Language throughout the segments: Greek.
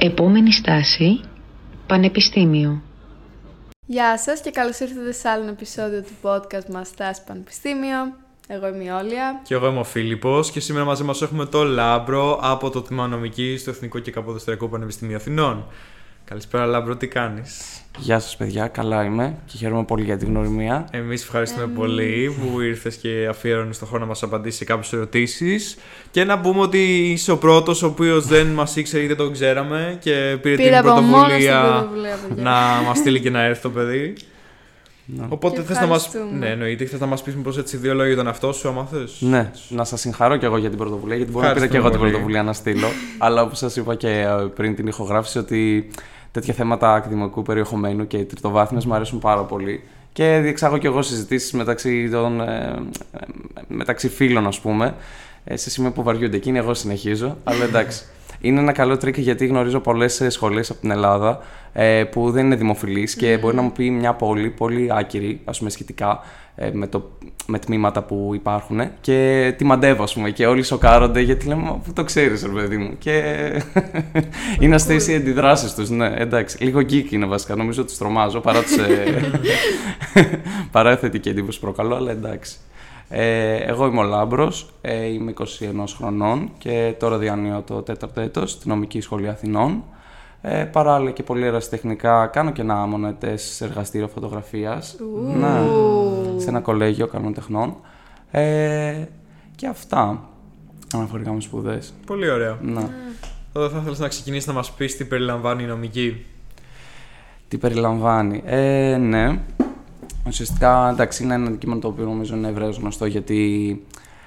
Επόμενη στάση, Πανεπιστήμιο. Γεια σας και καλώς ήρθατε σε άλλο επεισόδιο του podcast μας Στάση Πανεπιστήμιο. Εγώ είμαι η Όλια. Και εγώ είμαι ο Φίλιππος και σήμερα μαζί μας έχουμε το Λάμπρο από το Τμήμα Νομικής στο Εθνικό και Καποδιστριακό Πανεπιστήμιο Αθηνών. Καλησπέρα Λάμπρο, τι κάνεις; Γεια σας παιδιά, καλά είμαι και χαίρομαι πολύ για την γνωριμία. Εμείς ευχαριστούμε πολύ που ήρθες και αφιέρωσες τον χρόνο να μας απαντήσεις σε κάποιες ερωτήσεις και να πούμε ότι είσαι ο πρώτος ο οποίος δεν μας ήξερε ή δεν τον ξέραμε και πήρε Πήρε την από μόνος πρωτοβουλία την πρωτοβουλία, παιδιά. να μας στείλει και να έρθει το παιδί. Ναι. Οπότε Και θες να μας... ευχαριστούμε. Ναι, εννοείται. Θες να μας πεις μήπως έτσι δύο λόγια για τον εαυτό σου, άμα θες. Ναι, να σας συγχαρώ και εγώ για την πρωτοβουλία, γιατί μπορεί να πήρα και Ευχαριστούμε εγώ την πολύ. πρωτοβουλία να στείλω. αλλά όπως σας είπα και ε, πριν την ηχογράφηση, ότι τέτοια θέματα ακαδημαϊκού περιεχομένου και τριτοβάθμιας μου αρέσουν πάρα πολύ. Και διεξάγω και εγώ συζητήσεις μεταξύ, των, ε, ε, μεταξύ φίλων, ας πούμε, ε, σε σημείο που βαριούνται εκείνοι, εγώ συνεχίζω, αλλά εντάξει. Είναι ένα καλό τρίκ γιατί γνωρίζω πολλές σχολές από την Ελλάδα ε, που δεν είναι δημοφιλείς και μπορεί να μου πει μια πόλη πολύ άκυρη, ας πούμε σχετικά, ε, με, το, με τμήματα που υπάρχουν και τη μαντεύω, ας πούμε. Και όλοι σοκάρονται γιατί λέμε «Μα Πού το ξέρεις, ρε παιδί μου. Και είναι αστείες οι αντιδράσεις τους. Ναι, εντάξει. Λίγο geek είναι βασικά. Νομίζω ότι τους τρομάζω παρά, τους, ε, παρά η θετική εντύπωση που προκαλώ, αλλά εντάξει. Ε, εγώ είμαι ο Λάμπρος, ε, είμαι 21 χρονών και τώρα διανύω το τέταρτο έτος στη Νομική Σχολή Αθηνών. Ε, παράλληλα και πολύ ερασιτεχνικά κάνω και ένα μονετές σε εργαστήριο φωτογραφίας. Ναι, σε ένα κολέγιο κανόνων τεχνών. Ε, και αυτά αναφορικά με σπουδές. Πολύ ωραίο. Ναι. Τώρα θα ήθελες να ξεκινήσεις να μας πεις τι περιλαμβάνει η νομική; Τι περιλαμβάνει. Ε, ναι. Ουσιαστικά, εντάξει, είναι ένα αντικείμενο το οποίο νομίζω είναι ευρέως γνωστό γιατί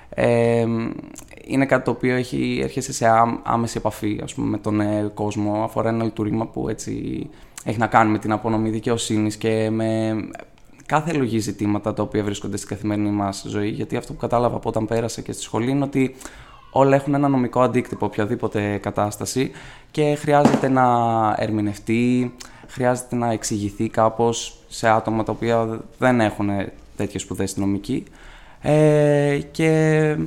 ε, είναι κάτι το οποίο έχει, έρχεσαι σε άμ- άμεση επαφή ας πούμε, με τον ε, κόσμο. Αφορά ένα λειτουργήμα που έτσι έχει να κάνει με την απονομή δικαιοσύνης και με κάθε λογή ζητήματα τα οποία βρίσκονται στην καθημερινή μας ζωή. Γιατί αυτό που κατάλαβα από όταν πέρασα και στη σχολή είναι ότι όλα έχουν ένα νομικό αντίκτυπο οποιαδήποτε κατάσταση και χρειάζεται να ερμηνευτεί, χρειάζεται να εξηγηθεί κάπως σε άτομα τα οποία δεν έχουν τέτοιες σπουδές στη νομική ε, και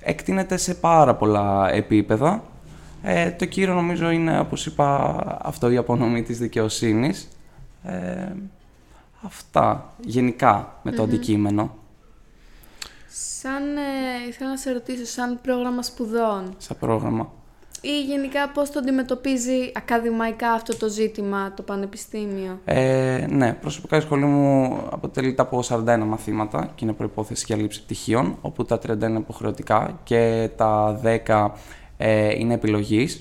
εκτείνεται σε πάρα πολλά επίπεδα. Ε, το κύριο νομίζω είναι, όπως είπα, αυτό η απονομή της δικαιοσύνης. Ε, αυτά, γενικά, με το αντικείμενο, Σαν, ε, ήθελα να σε ρωτήσω, σαν πρόγραμμα σπουδών σαν πρόγραμμα. Ή γενικά πώς το αντιμετωπίζει ακαδημαϊκά αυτό το ζήτημα το πανεπιστήμιο; Ε, ναι, προσωπικά η σχολή μου αποτελείται από 41 μαθήματα και είναι προϋπόθεση για λήψη πτυχίων, όπου τα 30 είναι υποχρεωτικά και τα 10 ε, είναι επιλογής.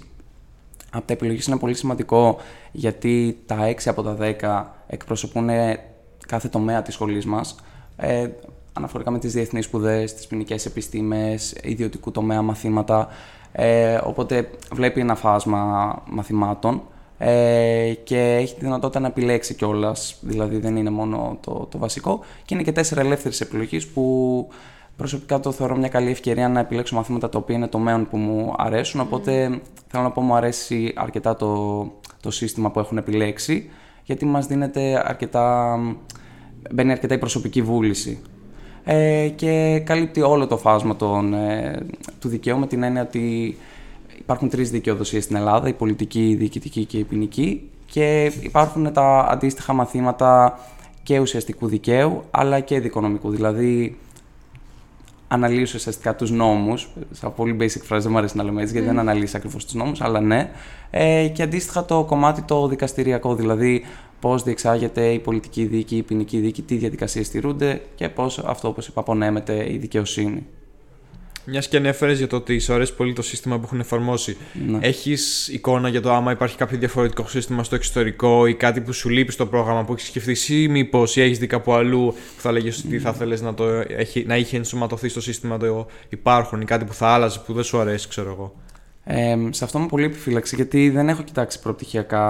Από τα επιλογής είναι πολύ σημαντικό γιατί τα 6 από τα 10 εκπροσωπούν κάθε τομέα της σχολής μας. Ε, αναφορικά με τις διεθνείς σπουδές, τις ποινικές επιστήμες, ιδιωτικού τομέα μαθήματα. Ε, οπότε βλέπει ένα φάσμα μαθημάτων ε, και έχει τη δυνατότητα να επιλέξει κιόλας. Δηλαδή δεν είναι μόνο το, το βασικό. Και είναι και τέσσερα ελεύθερες επιλογές που προσωπικά το θεωρώ μια καλή ευκαιρία να επιλέξω μαθήματα τα οποία είναι τομέων που μου αρέσουν. Οπότε θέλω να πω μου αρέσει αρκετά το, το σύστημα που έχουν επιλέξει γιατί μας δίνεται αρκετά, μπαίνει αρκετά η προσωπική βούληση ε, και καλύπτει όλο το φάσμα των, ε, του δικαίου με την έννοια ότι υπάρχουν τρεις δικαιοδοσίες στην Ελλάδα, η πολιτική, η διοικητική και η ποινική και υπάρχουν τα αντίστοιχα μαθήματα και ουσιαστικού δικαίου αλλά και δικονομικού. Δηλαδή αναλύεις ουσιαστικά τους νόμους, σαν πολύ basic φράση δεν μου αρέσει να λέμε έτσι γιατί δεν αναλύεις ακριβώς τους νόμους, αλλά ναι. Ε, και αντίστοιχα το κομμάτι το δικαστηριακό, δηλαδή πώς διεξάγεται η πολιτική δίκη, η ποινική δίκη, τι διαδικασίες στηρούνται και πώς αυτό, όπως είπα, απονέμεται η δικαιοσύνη. Μιας και ανέφερες για το ότι σου αρέσει πολύ το σύστημα που έχουν εφαρμόσει. Ναι. Έχεις εικόνα για το άμα υπάρχει κάποιο διαφορετικό σύστημα στο εξωτερικό ή κάτι που σου λείπει στο πρόγραμμα που έχεις σκεφτεί, ή μήπως ή έχεις δει κάπου αλλού που θα λέγες ότι θα θέλει να, το έχει, να είχε ενσωματωθεί στο σύστημα το υπάρχουν ή κάτι που θα άλλαζε που δεν σου αρέσει, ξέρω εγώ. Ε, σε αυτό είμαι πολύ επιφυλακτικός γιατί δεν έχω κοιτάξει προπτυχιακά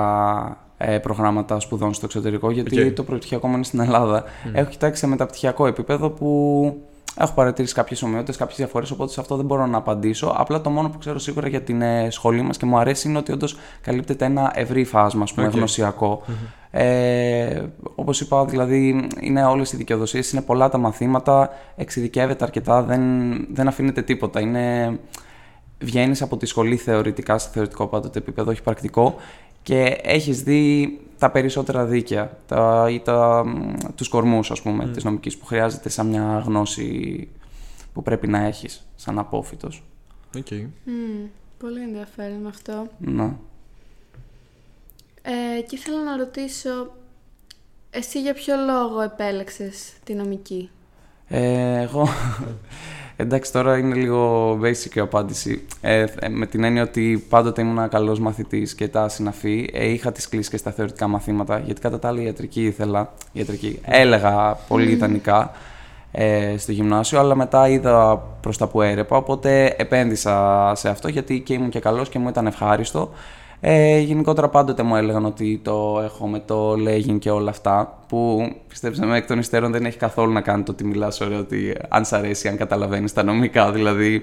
ε, προγράμματα σπουδών στο εξωτερικό γιατί Οκ. το προπτυχιακό μου είναι στην Ελλάδα. Έχω κοιτάξει σε μεταπτυχιακό επίπεδο που έχω παρατηρήσει κάποιες ομοιότητες, κάποιες διαφορές, οπότε σε αυτό δεν μπορώ να απαντήσω. Απλά το μόνο που ξέρω σίγουρα για την ε, σχολή μας και μου αρέσει είναι ότι όντως καλύπτεται ένα ευρύ φάσμα, ας πούμε, Οκ. γνωσιακό. Ε, Όπως είπα, δηλαδή είναι όλες οι δικαιοδοσίες, είναι πολλά τα μαθήματα, εξειδικεύεται αρκετά, δεν, δεν αφήνεται τίποτα. Είναι βγαίνεις από τη σχολή θεωρητικά, σε θεωρητικό πάντοτε επίπεδο, όχι πρακτικό, και έχεις δει τα περισσότερα δίκαια τα, ή τα, τους κορμούς, ας πούμε, mm. της νομικής που χρειάζεται σαν μια γνώση που πρέπει να έχεις σαν απόφυτος. Okay. Mm, πολύ ενδιαφέρον αυτό. Ναι. Ε, και ήθελα να ρωτήσω, εσύ για ποιο λόγο επέλεξες τη νομική; Ε, εγώ Εντάξει, τώρα είναι λίγο basic η απάντηση. Ε, με την έννοια ότι πάντοτε ήμουν καλός μαθητής και τα συναφή. Ε, είχα τις κλήσει και στα θεωρητικά μαθήματα, γιατί κατά τα άλλα ιατρική ήθελα. Ιατρική. Έλεγα πολύ ιδανικά ε, στο γυμνάσιο, αλλά μετά είδα προς τα που έρεπα. Οπότε επένδυσα σε αυτό, γιατί και ήμουν και καλός και μου ήταν ευχάριστο. Ε, γενικότερα πάντοτε μου έλεγαν ότι το έχω με το legging και όλα αυτά. Που πιστέψτε με εκ των υστέρων δεν έχει καθόλου να κάνει το ότι μιλάς ωραία, ότι αν σ' αρέσει, αν καταλαβαίνεις τα νομικά. Δηλαδή,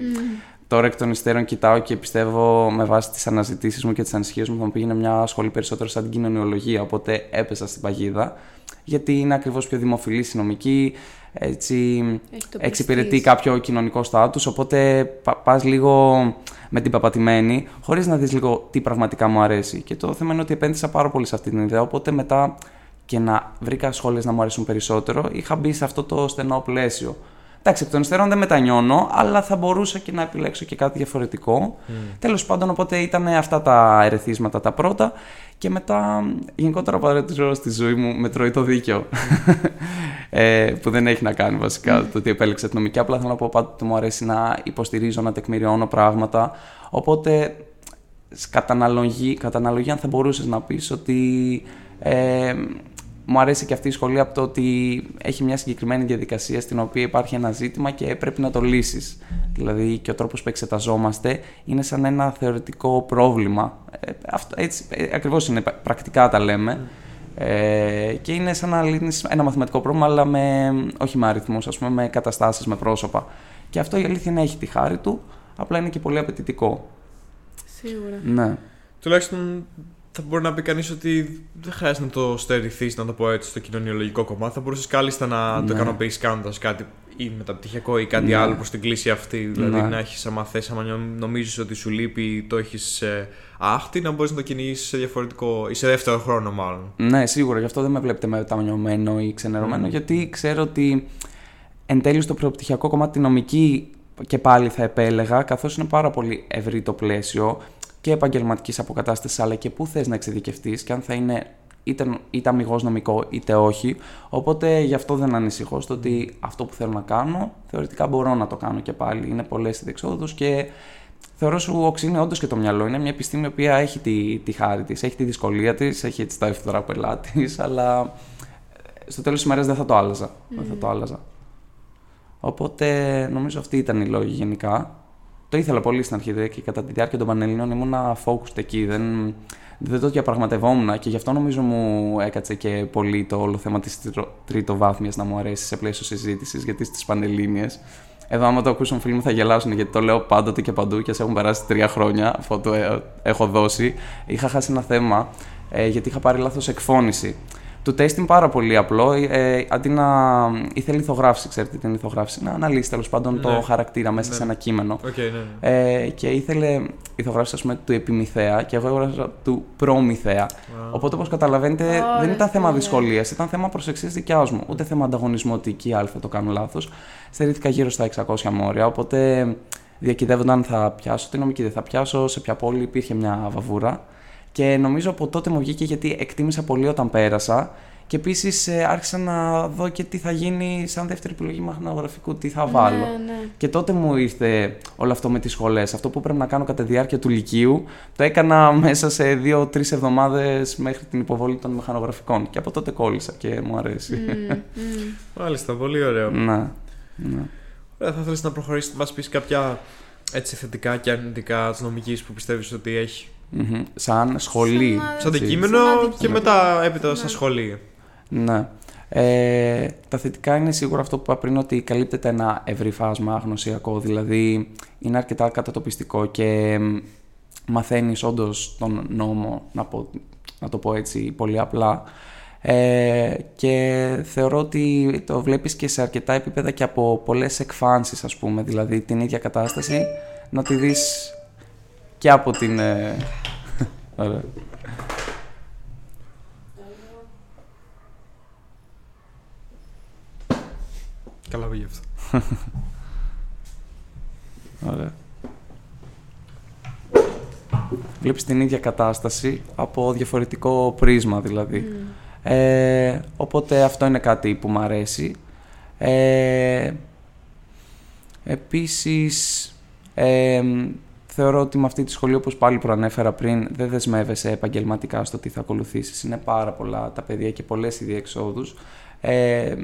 τώρα εκ των υστέρων κοιτάω και πιστεύω με βάση τις αναζητήσεις μου και τις ανησυχίες μου θα μου πήγαινε μια σχολή περισσότερο σαν την κοινωνιολογία. Οπότε έπεσα στην παγίδα. Γιατί είναι ακριβώς πιο δημοφιλής η νομική, έτσι εξυπηρετεί κάποιο κοινωνικό στάτους. Οπότε πας λίγο με την παπατημένη, χωρίς να δεις λίγο τι πραγματικά μου αρέσει. Και το θέμα είναι ότι επένδυσα πάρα πολύ σε αυτή την ιδέα. Οπότε μετά και να βρήκα σχόλες να μου αρέσουν περισσότερο, είχα μπει σε αυτό το στενό πλαίσιο. Εντάξει, εκ των υστέρων δεν μετανιώνω, αλλά θα μπορούσα και να επιλέξω και κάτι διαφορετικό. Mm. Τέλος πάντων, οπότε ήταν αυτά τα ερεθίσματα τα πρώτα. Και μετά, γενικότερα παρατηρώ στη ζωή μου με τρώει το δίκαιο. ε, που δεν έχει να κάνει βασικά mm. το ότι επέλεξα την νομική. Απλά θέλω να πω πάντα ότι μου αρέσει να υποστηρίζω, να τεκμηριώνω πράγματα. Οπότε, κατά αναλογία, αν θα μπορούσες να πεις ότι. Ε, μου αρέσει και αυτή η σχολή από το ότι έχει μια συγκεκριμένη διαδικασία στην οποία υπάρχει ένα ζήτημα και πρέπει να το λύσεις. Δηλαδή και ο τρόπος που εξεταζόμαστε είναι σαν ένα θεωρητικό πρόβλημα. Ε, αυτό, έτσι, ε, ακριβώς είναι, πρακτικά τα λέμε. Ε, και είναι σαν να λύνεις ένα μαθηματικό πρόβλημα, αλλά με, όχι με αριθμούς, ας πούμε, με καταστάσεις, με πρόσωπα. Και αυτό η αλήθεια είναι έχει τη χάρη του, απλά είναι και πολύ απαιτητικό. Σίγουρα. Ναι. Τουλάχιστον θα μπορεί να πει κανείς ότι δεν χρειάζεται να το στερηθείς, να το πω έτσι, στο κοινωνιολογικό κομμάτι. Θα μπορούσες κάλλιστα να ναι. το ικανοποιήσει κάνοντας κάτι ή μεταπτυχιακό ή κάτι ναι. άλλο προς την κλίση αυτή. Δηλαδή ναι. να έχεις, άμα θες, άμα νομίζεις ότι σου λείπει, το έχεις ε, άχτη, να μπορείς να το κυνηγήσει σε διαφορετικό ή σε δεύτερο χρόνο, μάλλον. Ναι, σίγουρα. Γι' αυτό δεν με βλέπετε μεταμονιωμένο ή ξενερωμένο, mm. γιατί ξέρω ότι εν τέλει στο προπτυχιακό κομμάτι νομική και πάλι θα επέλεγα, καθώς είναι πάρα πολύ ευρύ το πλαίσιο και επαγγελματικής αποκατάστασης, αλλά και πού θες να εξειδικευτείς και αν θα είναι είτε, είτε αμυγός νομικό είτε όχι. Οπότε γι' αυτό δεν ανησυχώ στο ότι αυτό που θέλω να κάνω θεωρητικά μπορώ να το κάνω και πάλι. Είναι πολλές οι διεξόδους και θεωρώ σου οξύνει όντως και το μυαλό. Είναι μια επιστήμη που έχει τη, τη χάρη της, έχει τη δυσκολία της, έχει έτσι τα εύθερα πελάτη, αλλά στο τέλος της ημέρας δεν θα το άλλαζα. Δεν θα το άλλαζα. Οπότε νομίζω αυτή ήταν η λόγη γενικά το ήθελα πολύ στην αρχή και κατά τη διάρκεια των Πανελληνών ήμουνα focused εκεί. Δεν, δεν το διαπραγματευόμουν και γι' αυτό νομίζω μου έκατσε και πολύ το όλο θέμα της τρίτο βάθμια να μου αρέσει σε πλαίσιο συζήτησης, γιατί στις Πανελλήνιες. Εδώ, άμα το ακούσουν φίλοι μου, θα γελάσουν γιατί το λέω πάντοτε και παντού και α έχουν περάσει τρία χρόνια αφού το ε, έχω δώσει. Είχα χάσει ένα θέμα ε, γιατί είχα πάρει λάθος εκφώνηση. Το τεστ είναι πάρα πολύ απλό. Ε, αντί να. ήθελε ηθογράφηση, ξέρετε την ηθογράφηση. Να αναλύσει τέλος πάντων το ναι. χαρακτήρα μέσα ναι. σε ένα κείμενο. Okay, ναι, ναι. Ε, και ήθελε ηθογράφηση, ας πούμε, του επιμηθέα και εγώ έγραψα του προμηθέα. Οπότε, όπως καταλαβαίνετε, δεν ήταν θέμα δυσκολίας, ήταν θέμα προσεξής δικιάς μου. Ούτε θέμα ανταγωνισμού ότι εκεί Α το κάνω λάθος. Στερήθηκα γύρω στα 600 μόρια. Οπότε διακυδεύονταν αν θα πιάσω την νομική, δεν θα πιάσω, σε ποια πόλη υπήρχε μια βαβούρα. Και νομίζω από τότε μου βγήκε γιατί εκτίμησα πολύ όταν πέρασα. Και επίσης ε, άρχισα να δω και τι θα γίνει σαν δεύτερη επιλογή μαχνογραφικού, τι θα βάλω. Ναι, ναι. Και τότε μου ήρθε όλο αυτό με τις σχολές. Αυτό που πρέπει να κάνω κατά τη διάρκεια του Λυκείου, το έκανα μέσα σε δύο-τρεις εβδομάδες μέχρι την υποβολή των μηχανογραφικών. Και από τότε κόλλησα και μου αρέσει. Mm, Μάλιστα, πολύ ωραίο. Ναι. ναι. Ωραία, θα ήθελε να προχωρήσεις να μας πεις κάποια έτσι θετικά και αρνητικά τη νομική που πιστεύεις ότι έχει. Mm-hmm. Σαν σχολή. Σαν αντικείμενο και μετά έπειτα ναι. σαν σχολή. Ναι. Ε, τα θετικά είναι σίγουρα αυτό που είπα πριν ότι καλύπτεται ένα ευρύ φάσμα γνωσιακό, δηλαδή είναι αρκετά κατατοπιστικό και μαθαίνεις όντως τον νόμο, να, πω, να το πω έτσι πολύ απλά, ε, και θεωρώ ότι το βλέπεις και σε αρκετά επίπεδα και από πολλές εκφάνσεις ας πούμε, δηλαδή την ίδια κατάσταση να τη δεις και από την. Ε... Ωραία. Καλά πήγε αυτό. Ωραία. Βλέπεις την ίδια κατάσταση από διαφορετικό πρίσμα δηλαδή. Ε, οπότε αυτό είναι κάτι που μου αρέσει. Ε, επίσης, ε, θεωρώ ότι με αυτή τη σχολή, όπως πάλι προανέφερα πριν, δεν δεσμεύεσαι επαγγελματικά στο τι θα ακολουθήσεις. Είναι πάρα πολλά τα παιδιά και πολλές οι διεξόδους. Ε,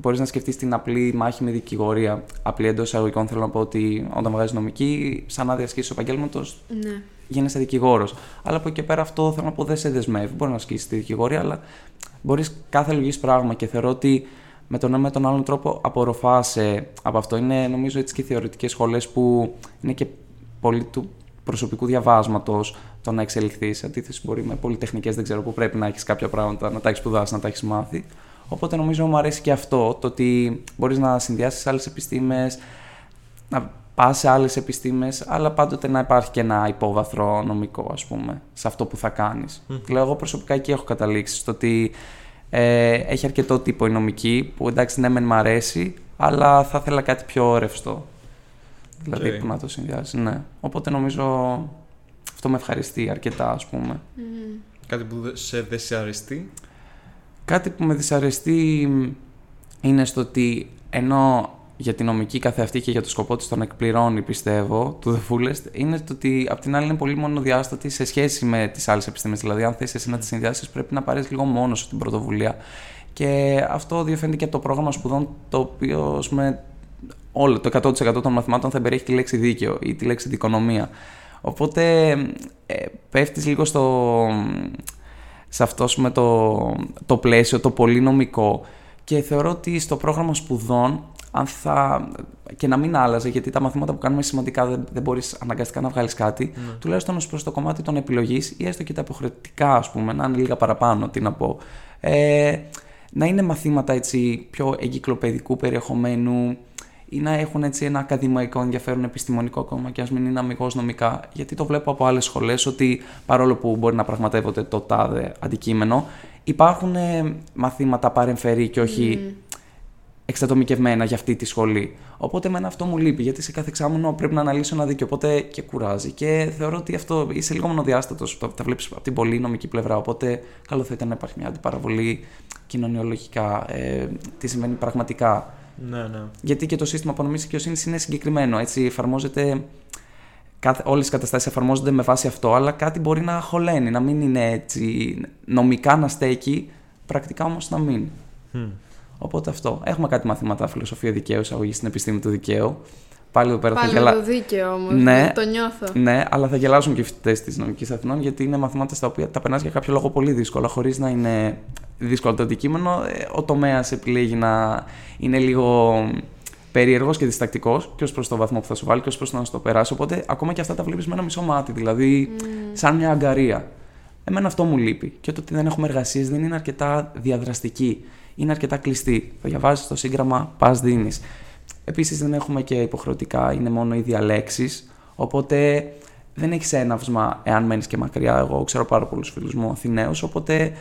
Μπορείς να σκεφτείς την απλή μάχη με δικηγορία. Απλή εντός εισαγωγικών θέλω να πω ότι όταν βγάζεις νομική, σαν να διασχίσει επαγγέλματος, Ναι. γίνεσαι δικηγόρος. Αλλά από εκεί και πέρα αυτό θέλω να πω δεν σε δεσμεύει. Μπορεί να ασκήσει τη δικηγορία, αλλά μπορείς κάθε λογική πράγμα και θεωρώ ότι με τον ένα με τον άλλον τρόπο απορροφάσαι από αυτό. Είναι νομίζω έτσι και θεωρητικές σχολές που είναι και πολύ του προσωπικού διαβάσματος το να εξελιχθείς. Σε αντίθεση, μπορεί με πολυτεχνικές, δεν ξέρω που πρέπει να έχεις κάποια πράγματα, να τα έχεις σπουδάσει, να τα έχεις μάθει. Οπότε νομίζω μου αρέσει και αυτό, το ότι μπορείς να συνδυάσεις άλλες επιστήμες, να πας σε άλλες επιστήμες, αλλά πάντοτε να υπάρχει και ένα υπόβαθρο νομικό, ας πούμε, σε αυτό που θα κάνεις. Λέω, εγώ προσωπικά εκεί έχω καταλήξει, στο ότι ε, έχει αρκετό τύπο η νομική, που εντάξει, ναι, μεν μ' αρέσει, αλλά θα ήθελα κάτι πιο ρευστό. Δηλαδή Οκ. που να το συνδυάζει, ναι. Οπότε νομίζω αυτό με ευχαριστεί αρκετά, ας πούμε. Κάτι που δε- σε δυσαρεστεί. Κάτι που με δυσαρεστεί είναι στο ότι ενώ για την νομική καθεαυτή και για το σκοπό της τον εκπληρώνει, πιστεύω, του The Fullest, είναι το ότι απ' την άλλη είναι πολύ μονοδιάστατη σε σχέση με τις άλλες επιστήμες. Δηλαδή, αν θες εσύ να τις συνδυάσεις, πρέπει να πάρεις λίγο μόνος σου την πρωτοβουλία. Και αυτό διαφαίνεται και από το πρόγραμμα σπουδών, το οποίο ας πούμε, όλο το 100% των μαθημάτων θα περιέχει τη λέξη δίκαιο ή τη λέξη δικονομία. Οπότε ε, πέφτεις λίγο στο, σε αυτό ας πούμε, το, το πλαίσιο, το πολύ νομικό και θεωρώ ότι στο πρόγραμμα σπουδών αν θα, και να μην άλλαζε, γιατί τα μαθήματα που κάνουμε είναι σημαντικά, δεν, δεν μπορείς αναγκαστικά να βγάλεις κάτι. Τουλάχιστον ως προς το κομμάτι των επιλογής ή έστω και τα υποχρεωτικά, ας πούμε, να είναι λίγα παραπάνω, τι να πω. Ε, να είναι μαθήματα έτσι πιο εγκυκλοπαιδικού περιεχομένου ή να έχουν έτσι ένα ακαδημαϊκό ενδιαφέρον επιστημονικό ακόμα και ας μην είναι αμυγός νομικά. Γιατί το βλέπω από άλλες σχολές ότι παρόλο που μπορεί να πραγματεύονται το τάδε αντικείμενο, υπάρχουν ε, μαθήματα παρεμφερή και όχι εξατομικευμένα για αυτή τη σχολή. Οπότε εμένα αυτό μου λείπει, γιατί σε κάθε εξάμεινο πρέπει να αναλύσω ένα δίκαιο, οπότε και κουράζει. Και θεωρώ ότι αυτό είσαι λίγο μονοδιάστατος. Τα, τα βλέπεις από την πολύ νομική πλευρά. Οπότε καλό θα ήταν να υπάρχει μια αντιπαραβολή κοινωνιολογικά. Ε, τι σημαίνει πραγματικά. Ναι, ναι. Γιατί και το σύστημα απονομής δικαιοσύνης είναι συγκεκριμένο. Έτσι, εφαρμόζεται. Όλες οι καταστάσεις εφαρμόζονται με βάση αυτό, αλλά κάτι μπορεί να χωλαίνει, να μην είναι έτσι νομικά να στέκει, πρακτικά όμως να μην. Μμ. Οπότε αυτό. Έχουμε κάτι μαθήματα φιλοσοφία δικαίου, εισαγωγή στην επιστήμη του δικαίου. Πάλι εδώ πέρα Πάλι θα με γελά... το δίκαιο όμως. Ναι. Το νιώθω. Ναι, αλλά θα γελάσουν και οι φοιτητές της νομικής Αθηνών, γιατί είναι μαθήματα στα οποία τα περνάς για κάποιο λόγο πολύ δύσκολα, χωρίς να είναι δύσκολο το αντικείμενο. Ε, Ο τομέας επιλέγει να είναι λίγο περίεργος και διστακτικός και ως προς το βαθμό που θα σου βάλει και ως προς το να στο περάσει. Οπότε ακόμα και αυτά τα βλέπεις με ένα μισό μάτι, δηλαδή σαν μια αγκαρία. Εμένα αυτό μου λείπει. Και το ότι δεν έχουμε εργασίες δεν είναι αρκετά διαδραστική. Είναι αρκετά κλειστή. Θα διαβάζεις το σύγγραμμα, πας δίνεις. Επίσης δεν έχουμε και υποχρεωτικά, είναι μόνο οι διαλέξεις. Οπότε δεν έχεις έναυσμα εάν μένεις και μακριά. Εγώ ξέρω πάρα πολλούς φίλους μου Αθηναίους, οπότε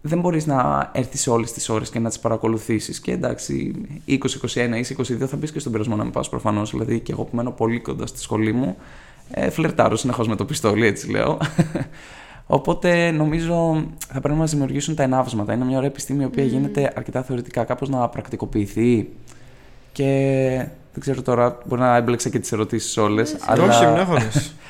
δεν μπορείς να έρθεις σε όλες τις ώρες και να τις παρακολουθήσεις. Και εντάξει, 20, 21 ή 22 θα μπεις και στον πειρασμό να μην πας προφανώς. Δηλαδή, και εγώ που μένω πολύ κοντά στη σχολή μου, ε, φλερτάρω συνεχώς με το πιστόλι, έτσι λέω. Οπότε νομίζω θα πρέπει να μας δημιουργήσουν τα ενάβσματα. Είναι μια ωραία επιστήμη η οποία γίνεται αρκετά θεωρητικά, κάπως να πρακτικοποιηθεί. Και δεν ξέρω τώρα, μπορεί να έμπλεξα και τις ερωτήσεις όλες. αλλά... Όχι, μην αγχώνεσαι.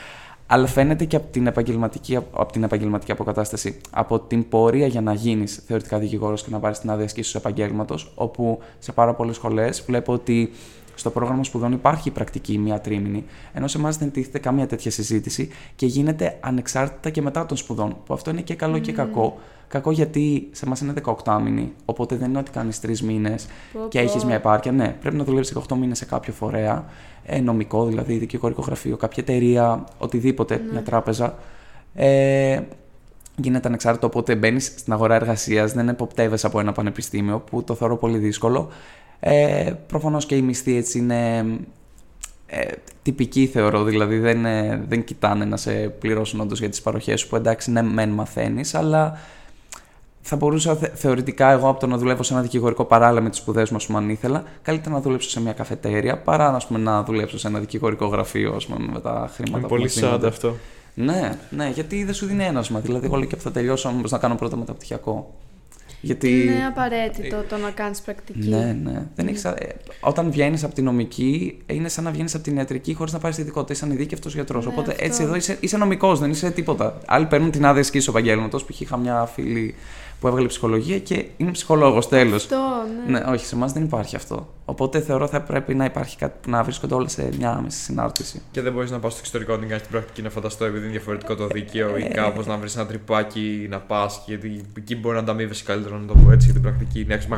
Αλλά φαίνεται και από την, επαγγελματική, από την επαγγελματική αποκατάσταση, από την πορεία για να γίνεις θεωρητικά δικηγόρος και να πάρεις την άδεια ασκήσεως επαγγέλματος, όπου σε πάρα πολλές σχολές βλέπω ότι στο πρόγραμμα σπουδών υπάρχει η πρακτική μία τρίμηνη, ενώ σε εμάς δεν τίθεται καμία τέτοια συζήτηση και γίνεται ανεξάρτητα και μετά των σπουδών. Που αυτό είναι και καλό και κακό. Κακό γιατί σε εμάς είναι 18 μήνη, οπότε δεν είναι ότι κάνεις τρεις μήνες Πω, και πω. έχεις μια επάρκεια. Ναι, πρέπει να δουλεύει 18 μήνες σε κάποιο φορέα, ε, νομικό δηλαδή, δικηγορικό γραφείο, κάποια εταιρεία, οτιδήποτε, μια τράπεζα. Ε, γίνεται ανεξάρτητο, οπότε μπαίνεις στην αγορά εργασίας, δεν εποπτεύεσαι από ένα πανεπιστήμιο, που το θεωρώ πολύ δύσκολο. Ε, Προφανώς και η μισθή έτσι είναι ε, τυπική θεωρώ, δηλαδή δεν, ε, δεν κοιτάνε να σε πληρώσουν όντως για τις παροχές σου που εντάξει ναι μεν μαθαίνεις, αλλά θα μπορούσα θεωρητικά εγώ από το να δουλεύω σε ένα δικηγορικό παράλληλα με τις σπουδές μου, πούμε, αν ήθελα, καλύτερα να δουλέψω σε μια καφετέρια παρά πούμε, να δουλέψω σε ένα δικηγορικό γραφείο ας πούμε, με τα χρήματα Είναι που πολύ σαν αυτό. Ναι, ναι, γιατί δεν σου δίνει ένασμα. Δηλαδή, εγώ λέω και που θα τελειώσω, να κάνω πρώτα μεταπτυχιακό. Γιατί... Είναι απαραίτητο το να κάνεις πρακτική. Ναι, ναι. Δεν έχεις... Ε, όταν βγαίνεις από την νομική, είναι σαν να βγαίνεις από την ιατρική χωρίς να πάρεις ειδικότητα. Είσαι ανειδίκευτος γιατρός. Ναι, Οπότε αυτό. έτσι εδώ είσαι, είσαι νομικός, δεν είσαι τίποτα. Άλλοι παίρνουν την άδεια σκήση επαγγέλματος. Π.χ. είχα μια φίλη που έβγαλε ψυχολογία και είναι ψυχολόγος. Τέλος. Αυτό, ναι. Ναι, όχι, σε εμάς δεν υπάρχει αυτό. Οπότε θεωρώ θα πρέπει να υπάρχει κάτι που να βρίσκονται όλα σε μια άμεση συνάρτηση. Και δεν μπορείς να πας στο εξωτερικό να κάνεις την πρακτική να φανταστώ επειδή είναι διαφορετικό το δίκαιο ή κάπως να βρεις ένα τρυπάκι να πας. Γιατί εκεί μπορεί να ανταμείβεσαι καλύτερα, να το πω έτσι, για την πρακτική. Να έχεις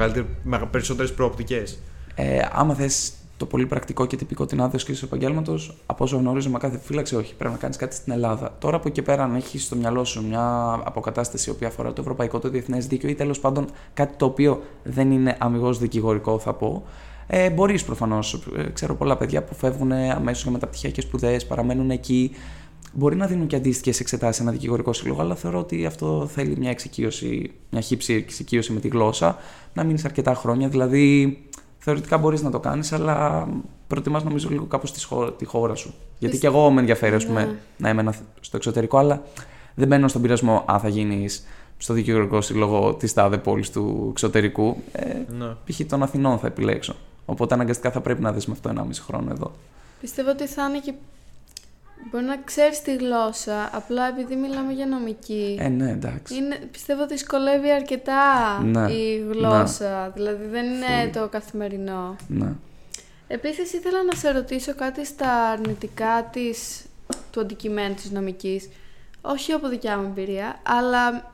περισσότερες προοπτικές. Ε, άμα θες το πολύ πρακτικό και τυπικό την άδεια σκέψη επαγγέλματος, από όσο γνωρίζω με κάθε φύλαξη, όχι. Πρέπει να κάνεις κάτι στην Ελλάδα. Τώρα από εκεί πέρα, αν έχεις στο μυαλό σου μια αποκατάσταση η οποία αφορά το ευρωπαϊκό, το διεθνές δίκαιο ή τέλος πάντων κάτι το οποίο δεν είναι αμυγός δικηγορικό, θα πω. Ε, Μπορείς προφανώς. Ξέρω πολλά παιδιά που φεύγουν αμέσως για μεταπτυχιακές σπουδές, παραμένουν εκεί. Μπορεί να δίνουν και αντίστοιχες εξετάσεις σε ένα δικηγορικό σύλλογο, αλλά θεωρώ ότι αυτό θέλει μια εξοικείωση, μια χύψη εξοικείωση με τη γλώσσα, να μείνεις αρκετά χρόνια. Δηλαδή, θεωρητικά μπορείς να το κάνεις, αλλά προτιμάς νομίζω λίγο κάπως τη χώρα σου. Γιατί και εγώ με ενδιαφέρει, ας πούμε, Ναι. να έμενα στο εξωτερικό, αλλά δεν μπαίνω στον πειρασμό. Α, θα γίνεις στο δικηγορικό σύλλογο της τάδε πόλης του εξωτερικού. Ε, Ναι. π.χ. των Αθηνών θα επιλέξω. Οπότε αναγκαστικά θα πρέπει να δεσμευτώ 1,5 χρόνο εδώ. Πιστεύω ότι θα είναι και. Μπορεί να ξέρεις τη γλώσσα, απλά επειδή μιλάμε για νομική. Ε, ναι, εντάξει. Είναι, πιστεύω ότι δυσκολεύει αρκετά Ναι, η γλώσσα. Δηλαδή δεν είναι το καθημερινό. Ναι. Επίσης ήθελα να σε ρωτήσω κάτι στα αρνητικά της, του αντικειμένου της νομικής. Όχι από δικιά μου εμπειρία, αλλά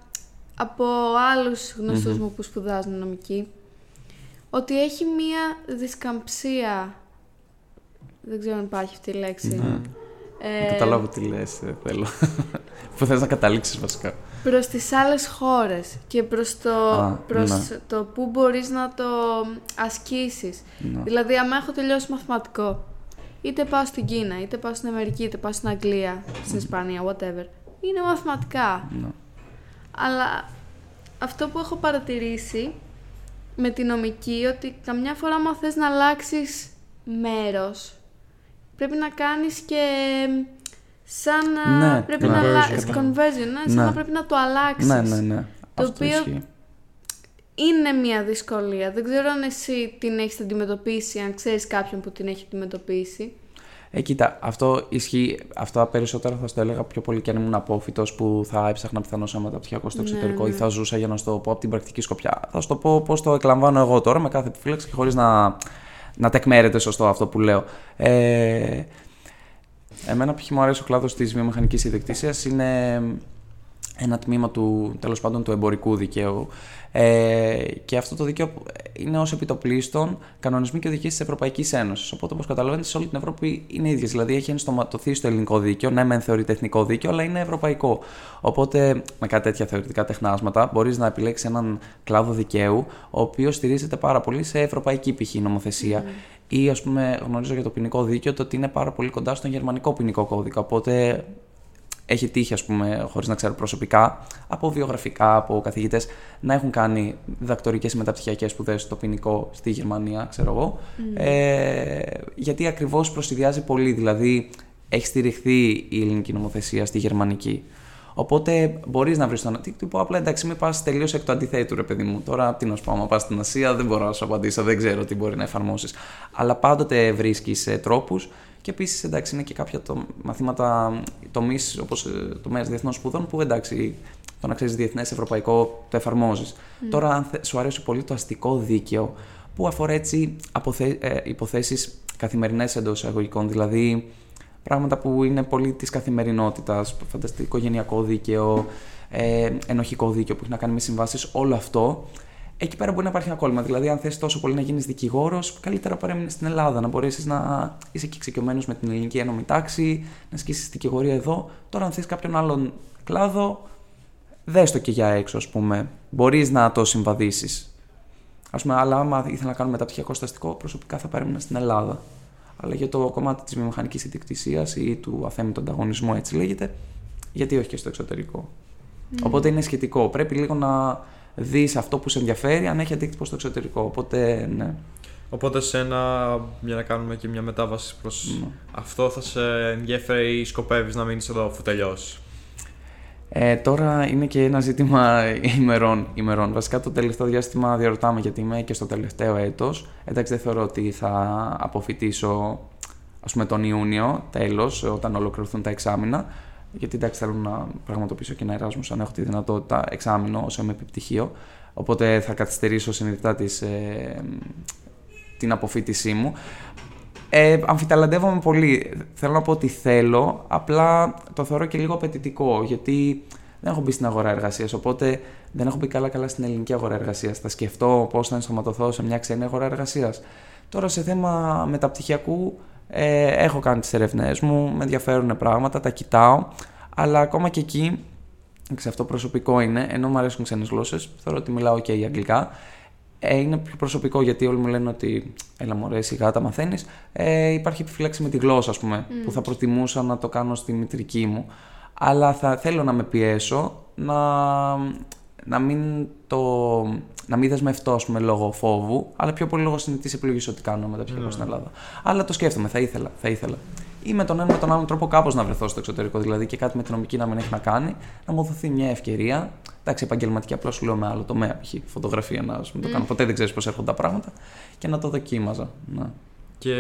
από άλλους γνωστούς μου που σπουδάζουν νομική. Ότι έχει μία δισκαμψία. Δεν ξέρω αν υπάρχει αυτή η λέξη. Ναι. Ε, Να καταλάβω τι λες, ε, θέλω. Που θες να καταλήξεις βασικά. προς τις άλλες χώρες και προς το, Α, προς ναι. το που μπορείς να το ασκήσεις. Ναι. Δηλαδή, άμα έχω τελειώσει μαθηματικό, είτε πάω στην Κίνα, είτε πάω στην Αμερική, είτε πάω στην Αγγλία, στην Ισπανία, whatever, είναι μαθηματικά. Ναι. Αλλά αυτό που έχω παρατηρήσει με τη νομική, ότι καμιά φορά άμα θες να αλλάξεις μέρος, πρέπει να κάνεις και σαν να Ναι, πρέπει ναι, να αλλάξεις conversion. conversion, ναι, σαν Ναι. να πρέπει να το αλλάξεις. Ναι, ναι, ναι. Το Αυτό οποίο- ισχύει. Είναι μια δυσκολία. Δεν ξέρω αν εσύ την έχεις αντιμετωπίσει, αν ξέρεις κάποιον που την έχει αντιμετωπίσει. Ε, κοίτα, αυτό ισχύει. Αυτά περισσότερα θα στο έλεγα πιο πολύ και αν ήμουν απόφυτος που θα έψαχνα πιθανώ ένα μεταπτυχιακό στο Ναι, εξωτερικό ή ναι. θα ζούσα για να σου το πω από την πρακτική σκοπιά. Θα σου το πω πώς το εκλαμβάνω εγώ τώρα με κάθε επιφύλαξη και χωρίς να, να τεκμέρεται σωστό αυτό που λέω. Ε, εμένα π.χ. μου αρέσει ο κλάδος της βιομηχανικής ιδιοκτησίας. Είναι ένα τμήμα του, τέλος πάντων, του εμπορικού δικαίου. Ε, και αυτό το δίκαιο είναι ως επιτοπλίστων κανονισμοί και οδηγίες της Ευρωπαϊκής Ένωσης. Οπότε, όπως καταλαβαίνετε, σε όλη την Ευρώπη είναι ίδιες. Δηλαδή, έχει ενστοματωθεί στο ελληνικό δίκαιο. Ναι, μεν θεωρείται εθνικό δίκαιο, αλλά είναι ευρωπαϊκό. Οπότε, με κάτι τέτοια θεωρητικά τεχνάσματα, μπορείς να επιλέξεις έναν κλάδο δικαίου, ο οποίος στηρίζεται πάρα πολύ σε ευρωπαϊκή π.χ. νομοθεσία. Ή, ας πούμε, γνωρίζω για το ποινικό δίκαιο το ότι είναι πάρα πολύ κοντά στον γερμανικό ποινικό κώδικα. Οπότε, έχει τύχει, ας πούμε, χωρίς να ξέρω προσωπικά, από βιογραφικά, από καθηγητές, να έχουν κάνει διδακτορικές ή μεταπτυχιακές σπουδές στο ποινικό στη Γερμανία, ξέρω εγώ. Ε, γιατί ακριβώς προσυδειάζει πολύ, δηλαδή έχει στηριχθεί η ελληνική νομοθεσία στη γερμανική. Οπότε μπορείς να βρεις τον αντίκτυπο. Απλά εντάξει, μην πας τελείως εκ του αντιθέτου, ρε παιδί μου. Τώρα, τι να σου πω, άμα πας στην Ασία, δεν μπορώ να σου απαντήσω, δεν ξέρω τι μπορεί να εφαρμόσεις. Αλλά πάντοτε βρίσκεις τρόπους και επίσης εντάξει, είναι και κάποια το, μαθήματα, τομείς όπως τομέας διεθνών σπουδών που εντάξει, το να ξέρεις διεθνές, ευρωπαϊκό, το εφαρμόζεις. Τώρα, αν θε- σου αρέσει πολύ το αστικό δίκαιο, που αφορά έτσι αποθε, ε, υποθέσεις καθημερινές εντός εισαγωγικών, δηλαδή πράγματα που είναι πολύ της καθημερινότητας, φανταστικό οικογενειακό δίκαιο, ε, ενοχικό δίκαιο που έχει να κάνει με συμβάσεις, όλο αυτό. Εκεί πέρα μπορεί να υπάρχει ένα κόλλημα. Δηλαδή, αν θες τόσο πολύ να γίνεις δικηγόρος, καλύτερα παρέμεινε στην Ελλάδα, να μπορέσεις να είσαι και εξοικειωμένος με την ελληνική ένωμη τάξη, να ασκήσεις δικηγορία εδώ. Τώρα, αν θες κάποιον άλλον κλάδο, δες το και για έξω, ας πούμε. Μπορείς να το συμβαδίσεις. Α πούμε, αλλά άμα ήθελα να κάνω μεταπτυχιακό σταστικό, προσωπικά θα παρέμεινα στην Ελλάδα. Αλλά για το κομμάτι της βιομηχανικής ιδιοκτησίας ή του αθέμητου ανταγωνισμού, έτσι λέγεται, γιατί όχι και στο εξωτερικό. Οπότε είναι σχετικό. Πρέπει λίγο να δεις αυτό που σε ενδιαφέρει, αν έχει αντίκτυπο στο εξωτερικό. Οπότε, ναι. Οπότε σένα, για να κάνουμε και μια μετάβαση προς Ναι. αυτό, θα σε ενδιαφέρει ή σκοπεύεις να μείνεις εδώ αφού τελειώσεις; Ε, τώρα είναι και ένα ζήτημα ημερών, ημερών. Βασικά το τελευταίο διάστημα διαρωτάμε γιατί είμαι και στο τελευταίο έτος. Εντάξει δεν θεωρώ ότι θα αποφυτίσω ας πούμε τον Ιούνιο τέλος όταν ολοκληρωθούν τα εξάμηνα. Γιατί εντάξει θέλω να πραγματοποιήσω και ένα Εράσμους αν έχω τη δυνατότητα εξάμηνο όσο είμαι επιπτυχίο. Οπότε θα καθυστερήσω συνειδητά τις, ε, την αποφύτισή μου. Ε, αμφιταλαντεύομαι πολύ. Θέλω να πω ότι θέλω, απλά το θεωρώ και λίγο απαιτητικό, γιατί δεν έχω μπει στην αγορά εργασίας. Οπότε δεν έχω μπει καλά-καλά στην ελληνική αγορά εργασίας. Θα σκεφτώ πώς θα ενσωματωθώ σε μια ξένη αγορά εργασίας. Τώρα σε θέμα μεταπτυχιακού, ε, έχω κάνει τις ερευνές μου, με ενδιαφέρουν πράγματα, τα κοιτάω, αλλά ακόμα και εκεί, σε αυτό προσωπικό είναι, ενώ μου αρέσουν ξένες γλώσσες, θεωρώ ότι μιλάω και okay, αγγλικά. Ε, είναι πιο προσωπικό γιατί όλοι μου λένε ότι έλα μου αρέσει σιγά τα μαθαίνεις. Ε, υπάρχει επιφύλαξη με τη γλώσσα, ας πούμε, που θα προτιμούσα να το κάνω στη μητρική μου. Αλλά θα θέλω να με πιέσω να, να μην το. Να μην δεσμευτώ, ας πούμε, λόγω φόβου, αλλά πιο πολύ λόγω συνειδητή επιλογής ότι κάνω μεταψυχικό στην Ελλάδα. Αλλά το σκέφτομαι, θα ήθελα. Θα ήθελα. Ή με τον ένα με τον άλλο τρόπο κάπως να βρεθώ στο εξωτερικό, δηλαδή και κάτι με την νομική να μην έχει να κάνει, να μου δοθεί μια ευκαιρία. Εντάξει, επαγγελματική απλώς σου λέω με άλλο τομέα, π.χ. φωτογραφία να ας πούμε, το κάνω. Ποτέ δεν ξέρεις πώς έρχονται τα πράγματα και να το δοκίμαζα. Ναι. Και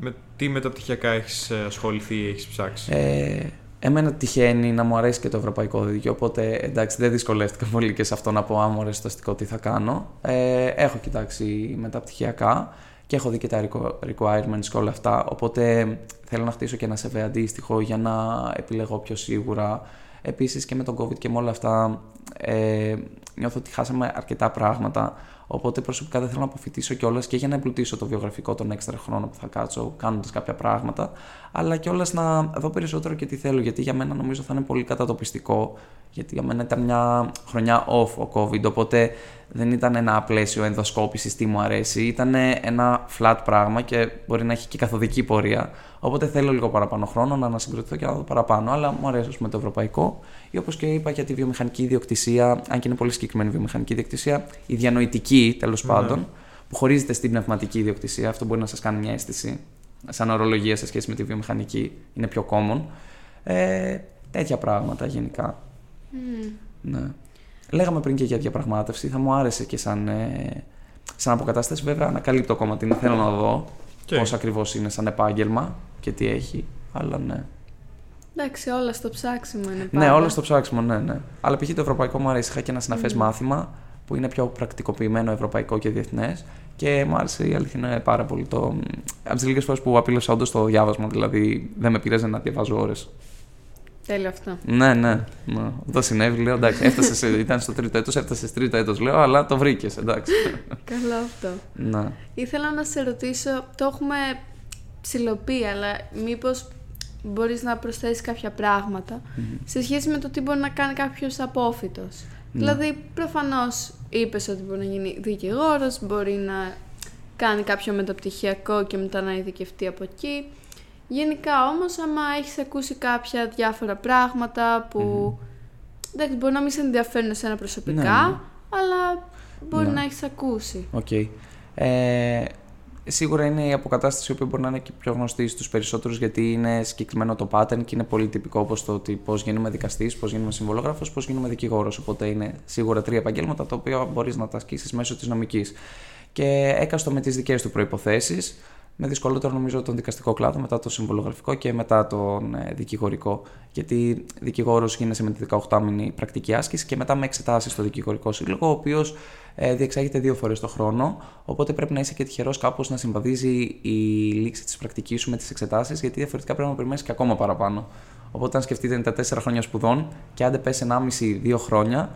με τι μεταπτυχιακά έχεις ε, ασχοληθεί ή έχεις ψάξει; Ε, εμένα τυχαίνει να μου αρέσει και το ευρωπαϊκό δίκαιο, οπότε εντάξει δεν δυσκολεύτηκα πολύ και σε αυτό να πω αν μου αρέσει το αστικό τι θα κάνω. Ε, έχω κοιτάξει μεταπτυχιακά και έχω δει και τα requirements και όλα αυτά, οπότε θέλω να χτίσω και ένα CV αντίστοιχο για να επιλεγώ πιο σίγουρα. Επίσης και με τον COVID και με όλα αυτά ε, νιώθω ότι χάσαμε αρκετά πράγματα, οπότε προσωπικά δεν θέλω να αποφυτίσω κιόλας και για να εμπλουτίσω το βιογραφικό τον έξτρα χρόνο που θα κάτσω κάνοντας κάποια πράγματα, αλλά κιόλας να δω περισσότερο και τι θέλω, γιατί για μένα νομίζω θα είναι πολύ κατατοπιστικό, γιατί για μένα ήταν μια χρονιά off ο COVID, οπότε δεν ήταν ένα πλαίσιο ενδοσκόπησης τι μου αρέσει, ήταν ένα flat πράγμα και μπορεί να έχει και καθοδική πορεία. Οπότε θέλω λίγο παραπάνω χρόνο να ανασυγκροτηθώ και να δω παραπάνω. Αλλά μου αρέσει ας πούμε, το ευρωπαϊκό ή όπως και είπα για τη βιομηχανική ιδιοκτησία, αν και είναι πολύ συγκεκριμένη βιομηχανική ιδιοκτησία, η διανοητική τέλος πάντων, που χωρίζεται στην πνευματική ιδιοκτησία. Αυτό μπορεί να σας κάνει μια αίσθηση σαν ορολογία σε σχέση με τη βιομηχανική, είναι πιο common. Ε, τέτοια πράγματα γενικά. Mm. Ναι. Λέγαμε πριν και για διαπραγμάτευση, θα μου άρεσε και σαν, ε, σαν αποκατάσταση. Βέβαια, ανακαλύπτω ακόμα την θέλω να δω Και. πώς ακριβώς είναι σαν επάγγελμα και τι έχει. Αλλά ναι. Εντάξει, όλα στο ψάξιμο είναι πάντα. Ναι, όλο στο ψάξιμο, ναι, ναι. Αλλά π.χ. το ευρωπαϊκό μου αρέσει. Είχα και ένα συναφές μάθημα που είναι πιο πρακτικοποιημένο ευρωπαϊκό και διεθνές. Και μου άρεσε η αλήθεια είναι πάρα πολύ το. Από τις λίγες φορές που απείλωσα όντως το διάβασμα, δηλαδή δεν με πειράζει να διαβάζω ώρες. Τέλειο αυτό. Ναι, ναι. ναι. Αυτό συνέβη, λέω εντάξει. Έφτασες, ήταν στο τρίτο έτος, έφτασες τρίτο έτος, λέω, αλλά το βρήκες, εντάξει. Καλό αυτό. ναι. Ήθελα να σε ρωτήσω, το έχουμε ψηλοποιεί, αλλά μήπως μπορείς να προσθέσεις κάποια πράγματα σε σχέση με το τι μπορεί να κάνει κάποιος απόφυτος. Δηλαδή, προφανώς είπες ότι μπορεί να γίνει δικηγόρος, μπορεί να κάνει κάποιο μεταπτυχιακό και μετά να ειδικευτεί από εκεί. Γενικά όμως, άμα έχεις ακούσει κάποια διάφορα πράγματα που εντάξει, μπορεί να μην σε ενδιαφέρουν εσένα προσωπικά, Ναι, ναι. αλλά μπορεί Ναι. να έχεις ακούσει. Οκ. Ε, σίγουρα είναι η αποκατάσταση η οποία μπορεί να είναι και πιο γνωστή στους περισσότερους γιατί είναι συγκεκριμένο το pattern και είναι πολύ τυπικό όπως το ότι πώς γίνομαι δικαστής, πώς γίνομαι συμβολαιογράφος, πώς γίνομαι δικηγόρος. Οπότε είναι σίγουρα τρία επαγγέλματα τα οποία μπορείς να τα ασκήσεις μέσω της νομικής. Και έκαστο με τις δικές του προϋποθέσεις, με δυσκολότερο νομίζω τον δικαστικό κλάδο, μετά το συμβολογραφικό και μετά τον ε, δικηγορικό. Γιατί δικηγόρος γίνεσαι με τη 18μηνη πρακτική άσκηση και μετά με εξετάσεις στο δικηγορικό σύλλογο, ο οποίος ε, διεξάγεται δύο φορές το χρόνο. Οπότε πρέπει να είσαι και τυχερός κάπως να συμβαδίζει η λήξη της πρακτικής σου με τις εξετάσεις, γιατί διαφορετικά πρέπει να περιμένεις και ακόμα παραπάνω. Οπότε, αν σκεφτείτε, είναι τα τέσσερα χρόνια σπουδών και αν δεν πέσει 1,5-2 χρόνια,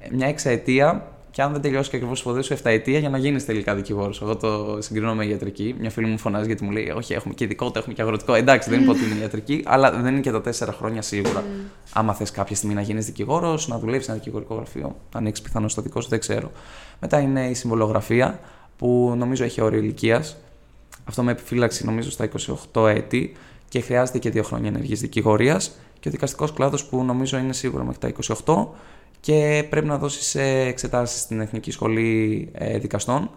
ε, μια εξαετία και αν δεν τελειώσει και ακριβώς σπουδέ σου 7 ετία για να γίνεις τελικά δικηγόρος. Εγώ το συγκρίνω με ιατρική. Μια φίλη μου φωνάζει γιατί μου λέει: Όχι, έχουμε και ειδικότητα, έχουμε και αγροτικό. Εντάξει, δεν είπα ότι είναι ιατρική, αλλά δεν είναι και τα 4 χρόνια σίγουρα. Άμα θες κάποια στιγμή να γίνεις δικηγόρος, να δουλεύεις σε ένα δικηγορικό γραφείο, αν έχει πιθανό στο δικό σου, δεν ξέρω. Μετά είναι η συμβολογραφία, που νομίζω έχει όριο ηλικίας. αυτό με επιφύλαξη νομίζω στα 28 έτη και χρειάζεται και δύο χρόνια ενεργής δικηγορίας. Και ο δικαστικός κλάδος που νομίζω είναι σίγουρα μέχρι τα 28 και πρέπει να δώσεις εξετάσεις στην Εθνική Σχολή ε, Δικαστών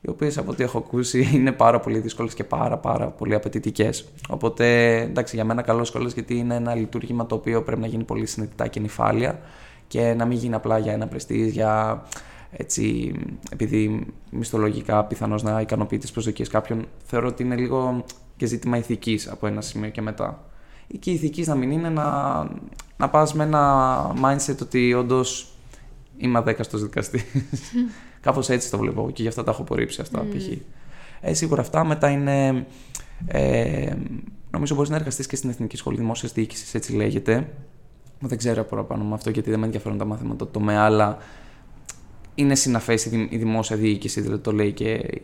οι οποίες από ό,τι έχω ακούσει είναι πάρα πολύ δύσκολες και πάρα, πάρα πολύ απαιτητικές. Οπότε εντάξει, για μένα καλό σχολές γιατί είναι ένα λειτουργήμα το οποίο πρέπει να γίνει πολύ συνειδητά και νυφάλια και να μην γίνει απλά για ένα πρεστή, για έτσι, επειδή μισθολογικά πιθανώς να ικανοποιεί τις προσδοκίες κάποιων. Θεωρώ ότι είναι λίγο και ζήτημα ηθικής από ένα σημείο και μετά. Ή και η ηθική να μην είναι να, να πας με ένα mindset ότι όντως είμαι αδέκαστος δικαστή. Κάπως έτσι το βλέπω και γι' αυτό τα έχω απορρίψει αυτά mm. π.χ. Ε, σίγουρα αυτά. Μετά είναι. Ε, νομίζω μπορείς να εργαστείς και στην Εθνική Σχολή Δημόσιας Διοίκησης, έτσι λέγεται. Δεν ξέρω παραπάνω με αυτό γιατί δεν με ενδιαφέρουν τα μαθήματα το τομέα, αλλά είναι συναφές η δημόσια διοίκηση, δηλαδή το λέει και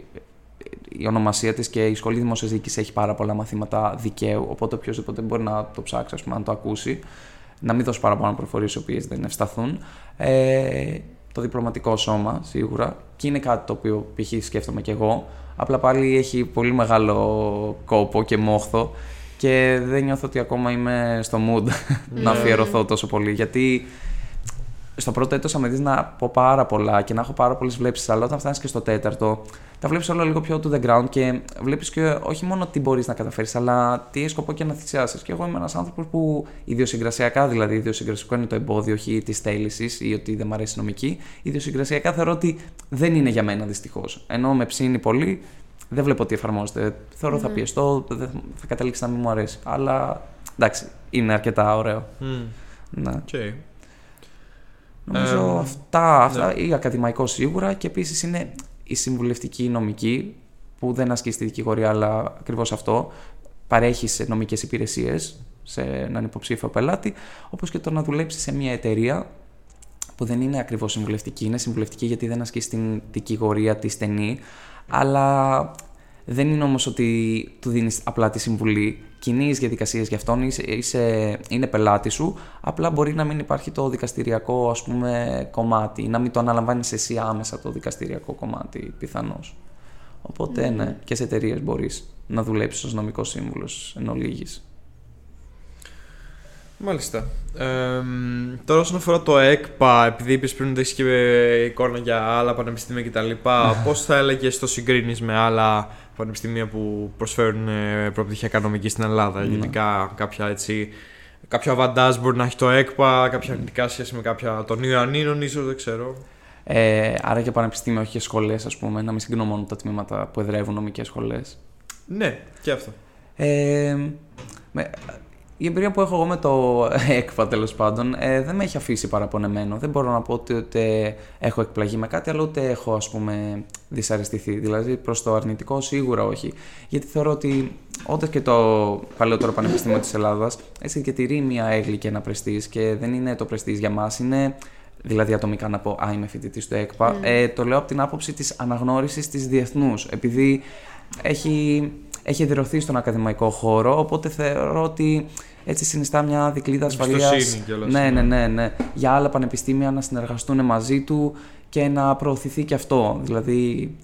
η ονομασία της και η Σχολή Δημόσια Διοίκηση έχει πάρα πολλά μαθήματα δικαίου. Οπότε οποιοδήποτε μπορεί να το ψάξει, ας πούμε, αν το ακούσει. Να μην δώσει παραπάνω προφορίες οι οποίες δεν ευσταθούν. Ε, το διπλωματικό σώμα, σίγουρα. Και είναι κάτι το οποίο π.χ. σκέφτομαι κι εγώ. Απλά πάλι έχει πολύ μεγάλο κόπο και μόχθο και δεν νιώθω ότι ακόμα είμαι στο mood να ναι. αφιερωθώ τόσο πολύ. Γιατί στο πρώτο έτος θα με δεις να πω πάρα πολλά και να έχω πάρα πολλές βλέψεις, αλλά όταν φτάνεις και στο τέταρτο, τα βλέπεις όλα λίγο πιο to the ground και βλέπεις και όχι μόνο τι μπορείς να καταφέρεις, αλλά τι έχει σκοπό και να θυσιάσεις. Και εγώ είμαι ένας άνθρωπος που ιδιοσυγκρασιακά, δηλαδή ιδιοσυγκρασιακό είναι το εμπόδιο, όχι της θέλησης ή ότι δεν μου αρέσει η νομική, ιδιοσυγκρασιακά θεωρώ ότι δεν είναι για μένα δυστυχώς. Ενώ με ψήνει πολύ, δεν βλέπω τι εφαρμόζεται. Θεωρώ mm. θα πιεστώ, θα καταλήξει να μην μου αρέσει. Αλλά εντάξει, είναι αρκετά ωραίο. Mm. Ναι. Okay. Νομίζω αυτά, αυτά ναι. ή ακαδημαϊκός σίγουρα και επίσης είναι η συμβουλευτική νομική που δεν ασκεί στη δικηγορία, αλλά ακριβώς αυτό. Παρέχει σε νομικές υπηρεσίες σε έναν υποψήφιο πελάτη, όπως και το να δουλέψει σε μια εταιρεία που δεν είναι ακριβώς συμβουλευτική. Είναι συμβουλευτική γιατί δεν ασκεί στην δικηγορία τη στενή, αλλά δεν είναι όμως ότι του δίνεις απλά τη συμβουλή κοινή διαδικασίε για αυτόν, είσαι, είναι πελάτης σου. Απλά μπορεί να μην υπάρχει το δικαστηριακό ας πούμε, κομμάτι, να μην το αναλαμβάνεις εσύ άμεσα το δικαστηριακό κομμάτι πιθανώς. Οπότε mm. ναι, και σε εταιρείες μπορείς να δουλέψεις ως νομικός σύμβουλος εν ολίγης. Μάλιστα. Ε, τώρα όσον αφορά το ΕΚΠΑ, επειδή είπες πριν ότι έχεις και εικόνα για άλλα πανεπιστήμια κτλ., πώς θα έλεγες το συγκρίνεις με άλλα πανεπιστήμια που προσφέρουν ε, προπτυχιακά νομική στην Ελλάδα. Ναι. Γενικά κάποια έτσι. Κάποιο αβαντάζ μπορεί να έχει το ΕΚΠΑ, κάποια αρνητικά σχέση με κάποια των Ιωαννίνων, ίσως δεν ξέρω. Ε, άρα και πανεπιστήμια, όχι και σχολές, ας πούμε, να μην συγκρίνω μόνο τα τμήματα που εδρεύουν νομικές σχολές. Ναι, και αυτό. Ε, με, η εμπειρία που έχω εγώ με το ΕΚΠΑ τέλος πάντων ε, δεν με έχει αφήσει παραπονεμένο. Δεν μπορώ να πω ότι ούτε έχω εκπλαγεί με κάτι, αλλά ούτε έχω ας πούμε δυσαρεστηθεί. Δηλαδή προς το αρνητικό σίγουρα όχι. Γιατί θεωρώ ότι όντως και το παλαιότερο Πανεπιστήμιο της Ελλάδας έτσι και τηρεί μια έγκλη και ένα πρεστής και δεν είναι το πρεστής για μας, είναι δηλαδή ατομικά να πω Α, είμαι φοιτητής του ΕΚΠΑ. Mm. Ε, το λέω από την άποψη της αναγνώρισης της διεθνούς. Επειδή έχει, έχει εδρεωθεί στον ακαδημαϊκό χώρο, οπότε θεωρώ ότι έτσι συνιστά μια δικλίδα ασφαλείας. Ναι, ναι, ναι, ναι. Για άλλα πανεπιστήμια να συνεργαστούν μαζί του και να προωθηθεί και αυτό. Δηλαδή,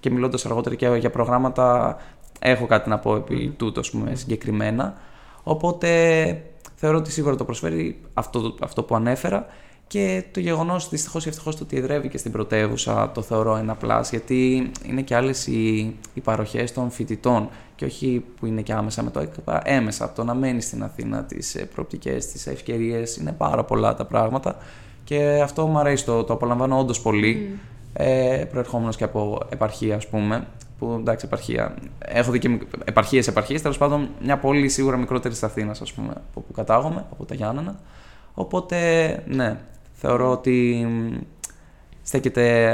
και μιλώντας αργότερα και για προγράμματα, έχω κάτι να πω επί τούτο, πούμε, συγκεκριμένα. Οπότε θεωρώ ότι σίγουρα το προσφέρει αυτό, αυτό που ανέφερα και το γεγονός δυστυχώς ή ευτυχώς το ότι εδρεύει και στην πρωτεύουσα το θεωρώ ένα πλάσ, γιατί είναι και άλλες οι, οι παροχές των φοιτητών και όχι που είναι και άμεσα με το ΕΚΠΑ, έμεσα από το να μένει στην Αθήνα, τις ε, προοπτικές, τις ευκαιρίες. Είναι πάρα πολλά τα πράγματα και αυτό μου αρέσει, το, το απολαμβάνω όντως πολύ. Mm. Ε, προερχόμενος και από επαρχία, ας πούμε. Που εντάξει, επαρχία. Έχω δει και επαρχίες, επαρχίες. Τέλος πάντων, μια πόλη σίγουρα μικρότερη της Αθήνας, ας πούμε, από που κατάγομαι, από τα Γιάννενα. Οπότε, ναι, θεωρώ ότι στέκεται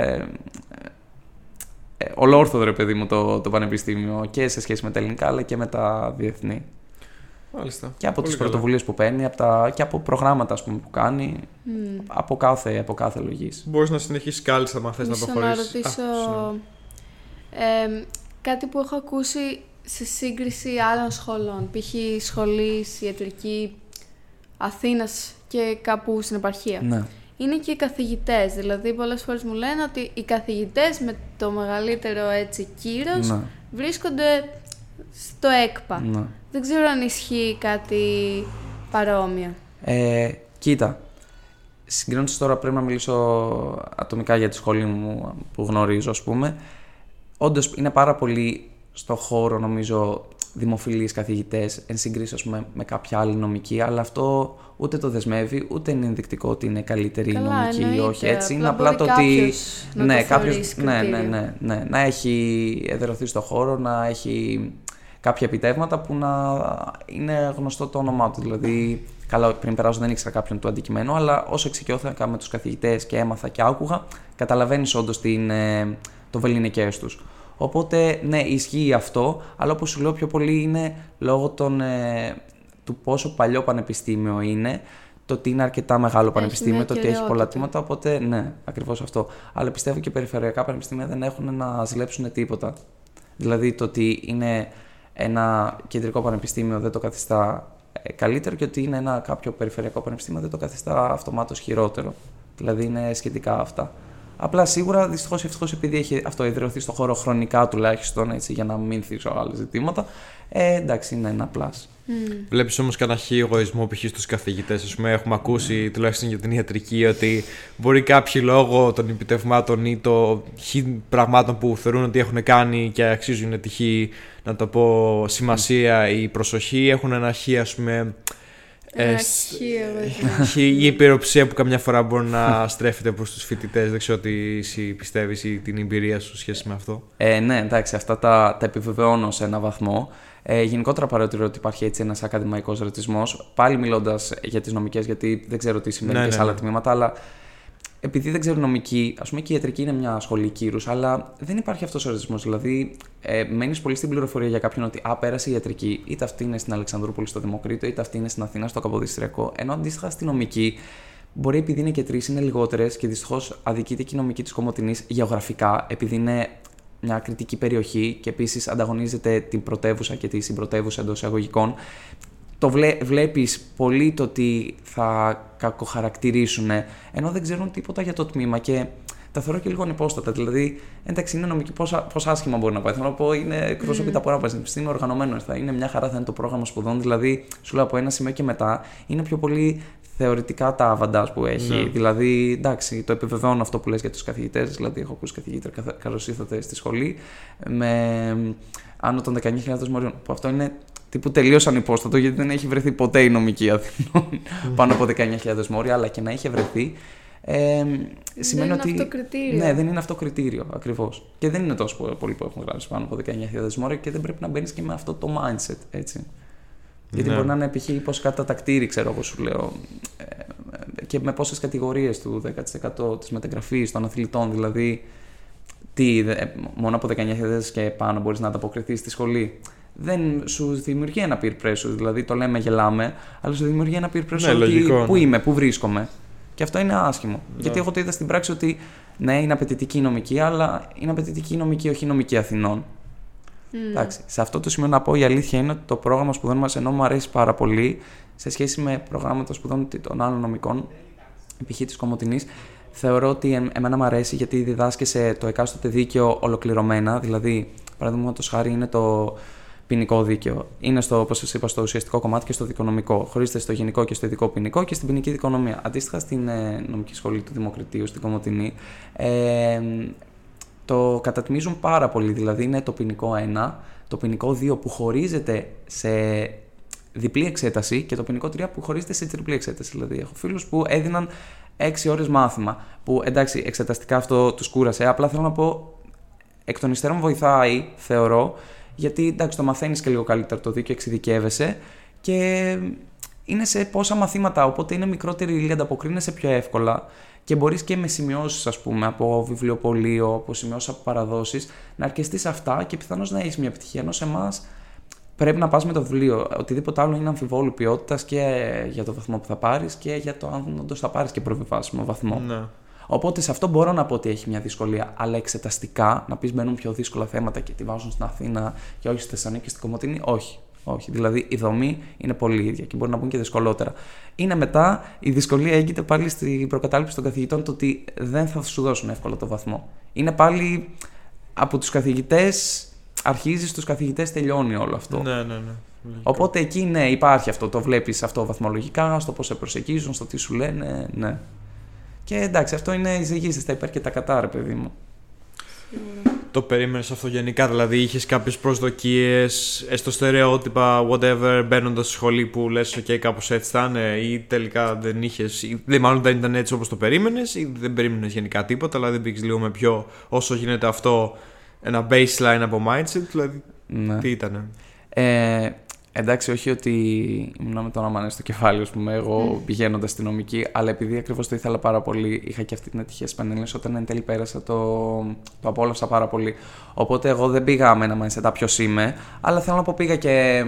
ε, ολόρθοδο ρε παιδί μου το, το πανεπιστήμιο και σε σχέση με τα ελληνικά αλλά και με τα διεθνή. Μάλιστα. Και από τις πρωτοβουλίες που παίρνει από τα, και από προγράμματα ας πούμε, που κάνει. Mm. Από κάθε, από κάθε λογής. Μπορείς να συνεχίσεις κάλλιστα αν θες να προχωρήσει. Να ρωτήσω. ε, κάτι που έχω ακούσει σε σύγκριση άλλων σχολών. Π.χ. σχολής ιατρική Αθήνας και κάπου στην επαρχία. Ναι. είναι και οι καθηγητές. Δηλαδή, πολλές φορές μου λένε ότι οι καθηγητές με το μεγαλύτερο έτσι κύρος Ναι. βρίσκονται στο ΕΚΠΑ. Ναι. Δεν ξέρω αν ισχύει κάτι παρόμοιο. Ε, κοίτα, συγκρίνοντας τώρα πρέπει να μιλήσω ατομικά για τη σχολή μου που γνωρίζω ας πούμε. Όντως είναι πάρα πολύ στο χώρο νομίζω δημοφιλείς καθηγητές εν συγκρίση ας πούμε, με κάποια άλλη νομική αλλά αυτό ούτε το δεσμεύει ούτε είναι ενδεικτικό ότι είναι καλύτερη η Καλά, νομική ή εννοείται. όχι έτσι. Είναι Απλά απλά το μπορεί ότι κάποιος να ναι, το κάποιος, θεωρήσει ναι, ναι, κριτήριο. ναι, ναι, να έχει εδρεωθεί στο χώρο, να έχει κάποια επιτεύγματα που να είναι γνωστό το όνομά του. Δηλαδή, καλά, πριν περάσω δεν ήξερα κάποιον του αντικειμένου, αλλά όσο εξοικειώθηκα με τους καθηγητές και έμαθα και άκουγα, καταλαβαίνεις όντως το βεληνικέ του. Οπότε, ναι, ισχύει αυτό, αλλά όπως σου λέω πιο πολύ είναι λόγω των, ε, του πόσο παλιό πανεπιστήμιο είναι, το ότι είναι αρκετά μεγάλο πανεπιστήμιο, μια το ότι έχει πολλά κυριότητα. τμήματα, οπότε ναι, ακριβώς αυτό. Αλλά πιστεύω και περιφερειακά πανεπιστήμια δεν έχουν να ζηλέψουν τίποτα. Δηλαδή το ότι είναι ένα κεντρικό πανεπιστήμιο δεν το καθιστά ε, καλύτερο και ότι είναι ένα κάποιο περιφερειακό πανεπιστήμιο δεν το καθιστά αυτομάτως χειρότερο. Δηλαδή είναι σχετικά αυτά. Απλά σίγουρα δυστυχώς ή ευτυχώς επειδή έχει αυτό ιδρυωθεί στο χώρο χρονικά τουλάχιστον έτσι, για να μην θίξω άλλα ζητήματα, ε, εντάξει είναι ένα πλάσ. Βλέπεις όμως κανένα χι εγωισμό π.χ. στους καθηγητές. Α πούμε, έχουμε ακούσει τουλάχιστον για την ιατρική ότι μπορεί κάποιοι λόγω των επιτευγμάτων ή των χι πραγμάτων που θεωρούν ότι έχουν κάνει και αξίζουν τη χι, να το πω, σημασία ή προσοχή, έχουν ένα χι, ας πούμε. η υπεροψία που καμιά φορά μπορεί να στρέφεται προς τους φοιτητές. Δεν ξέρω τι εσύ πιστεύεις ή την εμπειρία σου σχέση με αυτό. Ε, ναι, εντάξει, αυτά τα, τα επιβεβαιώνω σε ένα βαθμό. Ε, γενικότερα παρατηρώ ότι υπάρχει έτσι ένας ακαδημαϊκός ρατσισμός. Πάλι μιλώντας για τις νομικές, γιατί δεν ξέρω τι συμβαίνει Ναι, και ναι, σε άλλα ναι. τμήματα, αλλά επειδή δεν ξέρω νομική, ας πούμε και η ιατρική είναι μια σχολή κύρους, αλλά δεν υπάρχει αυτός ο ρατσισμό. Δηλαδή, ε, μένεις πολύ στην πληροφορία για κάποιον ότι α, πέρασε η ιατρική, είτε αυτή είναι στην Αλεξανδρούπολη στο Δημοκρίτο, είτε αυτή είναι στην Αθήνα στο Καποδιστριακό. Ενώ αντίστοιχα στη νομική, μπορεί επειδή είναι και τρεις, είναι λιγότερες και δυστυχώς αδικείται και η νομική της Κομωτινής γεωγραφικά, επειδή είναι μια κριτική περιοχή και επίσης ανταγωνίζεται την πρωτεύουσα και τη συμπρωτεύουσα εντός εισαγωγικών. Το βλέ, βλέπεις πολύ το ότι θα κακοχαρακτηρίσουν ενώ δεν ξέρουν τίποτα για το τμήμα και τα θεωρώ και λίγο ανυπόστατα. Δηλαδή, εντάξει, είναι νομική, πόσα, πόσα άσχημα μπορεί να πάει. Θέλω να πω, είναι εκπροσωπείται από ένα πανεπιστήμιο οργανωμένος. Θα είναι μια χαρά, θα είναι το πρόγραμμα σπουδών. Δηλαδή, σου λέω από ένα σημείο και μετά, είναι πιο πολύ θεωρητικά τα αβαντάζ που έχει. Ναι. Δηλαδή, εντάξει, το επιβεβαιώνω αυτό που λες για τους καθηγητές. Δηλαδή, έχω ακούσει καθηγήτρια, καλώς ήρθατε στη σχολή, με άνω των 19.000 μορίων. Που αυτό είναι τύπου τελείω ανυπόστατο, γιατί δεν έχει βρεθεί ποτέ η νομική Αθηνών πάνω από 19.000 μόρια, αλλά και να είχε βρεθεί. Ε, σημαίνει είναι ότι. αυτό κριτήριο. Ναι, δεν είναι αυτό κριτήριο ακριβώς. Και δεν είναι τόσο πολλοί που έχουν γράψει πάνω από 19.000 μόρια και δεν πρέπει να μπαίνεις και με αυτό το mindset, έτσι. Γιατί Ναι. μπορεί να είναι π.χ. πώς κατά τα κτίρι, ξέρω εγώ σου λέω. ε, ε, και με πόσες κατηγορίες του 10% της μεταγραφής των αθλητών. Δηλαδή, τι, δε- ε, μόνο από 19.000 και πάνω μπορείς να ανταποκριθείς στη σχολή. Δεν σου δημιουργεί ένα peer pressure, δηλαδή το λέμε γελάμε, αλλά σου δημιουργεί ένα peer pressure Ναι, ότι λογικό, πού ναι. είμαι, πού βρίσκομαι. Και αυτό είναι άσχημο. Γιατί εγώ το είδα στην πράξη ότι ναι, είναι απαιτητική η νομική, αλλά είναι απαιτητική η νομική, όχι η νομική Αθηνών. Εντάξει, σε αυτό το σημείο να πω η αλήθεια είναι ότι το πρόγραμμα σπουδών μας ενώ μου αρέσει πάρα πολύ σε σχέση με προγράμματα σπουδών των άλλων νομικών, π.χ. της Κομωτινής, θεωρώ ότι εμ- εμένα μου αρέσει γιατί διδάσκεσαι το εκάστοτε δίκαιο ολοκληρωμένα. Δηλαδή, παραδείγματος χάρη είναι το ποινικό δίκαιο. Είναι στο, όπως σας είπα, στο ουσιαστικό κομμάτι και στο δικονομικό. Χωρίζεται στο γενικό και στο ειδικό ποινικό και στην ποινική δικονομία. Αντίστοιχα στην ε, νομική σχολή του Δημοκρατίου, στην Κομωτινή, ε, το κατατμίζουν πάρα πολύ. Δηλαδή είναι το ποινικό 1, το ποινικό 2 που χωρίζεται σε διπλή εξέταση και το ποινικό 3 που χωρίζεται σε τριπλή εξέταση. Δηλαδή έχω φίλους που έδιναν 6 ώρες μάθημα. Που εντάξει, εξεταστικά αυτό τους κούρασε. Απλά θέλω να πω, εκ των υστέρων βοηθάει, θεωρώ, γιατί εντάξει, το μαθαίνεις και λίγο καλύτερα το δίκαιο, εξειδικεύεσαι και είναι σε πόσα μαθήματα, οπότε είναι μικρότερη η ύλη, ανταποκρίνεσαι πιο εύκολα και μπορείς και με σημειώσεις, ας πούμε, από βιβλιοπωλείο, από σημειώσεις από παραδόσεις, να αρκεστείς αυτά και πιθανώς να έχεις μια επιτυχία. Ενώ σε εμάς πρέπει να πας με το βιβλίο. Οτιδήποτε άλλο είναι αμφιβόλου ποιότητας και για το βαθμό που θα πάρεις και για το αν όντως θα πάρεις και προβιβάσιμο βαθμό. Ναι. Οπότε σε αυτό μπορώ να πω ότι έχει μια δυσκολία. Αλλά εξεταστικά να πεις μπαίνουν πιο δύσκολα θέματα και τη βάζουν στην Αθήνα και όχι στη Θεσσαλονίκη και στην Κομωτινή, όχι. Όχι. Δηλαδή η δομή είναι πολύ ίδια και μπορεί να μπουν και δυσκολότερα. Είναι μετά η δυσκολία έγκυται πάλι στην προκατάληψη των καθηγητών το ότι δεν θα σου δώσουν εύκολα το βαθμό. Είναι πάλι από τους καθηγητές, αρχίζεις στους καθηγητές, τελειώνει όλο αυτό. Ναι, ναι, ναι. Οπότε εκεί ναι, υπάρχει αυτό. Το βλέπεις αυτό βαθμολογικά, στο πώς σε προσεγγίζουν, στο τι σου λένε. Ναι. Και εντάξει, αυτό είναι εισηγήσεις στα υπέρ και τα κατά, ρε παιδί μου. Το περίμενες αυτό γενικά, δηλαδή είχες κάποιες προσδοκίες, έστω στερεότυπα, whatever, μπαίνοντας στη σχολή που λες: OK, κάπως έτσι θα είναι, ή τελικά δεν είχες, ή μάλλον δεν ήταν έτσι όπως το περίμενες, ή δεν περίμενες γενικά τίποτα, αλλά δεν πήγες λίγο με πιο όσο γίνεται αυτό ένα baseline από mindset, δηλαδή Ναι. τι ήταν. Ε, εντάξει, όχι ότι ήμουν με τον Αμανέ στο κεφάλι, ας πούμε, εγώ πηγαίνοντας στη νομική, αλλά επειδή ακριβώς το ήθελα πάρα πολύ, είχα και αυτή την ατυχία στις πανελλήνιες, όταν εν τέλει πέρασα, το, το απόλαυσα πάρα πολύ. Οπότε εγώ δεν πήγα με ένα mindset ποιος είμαι, αλλά θέλω να πω πήγα και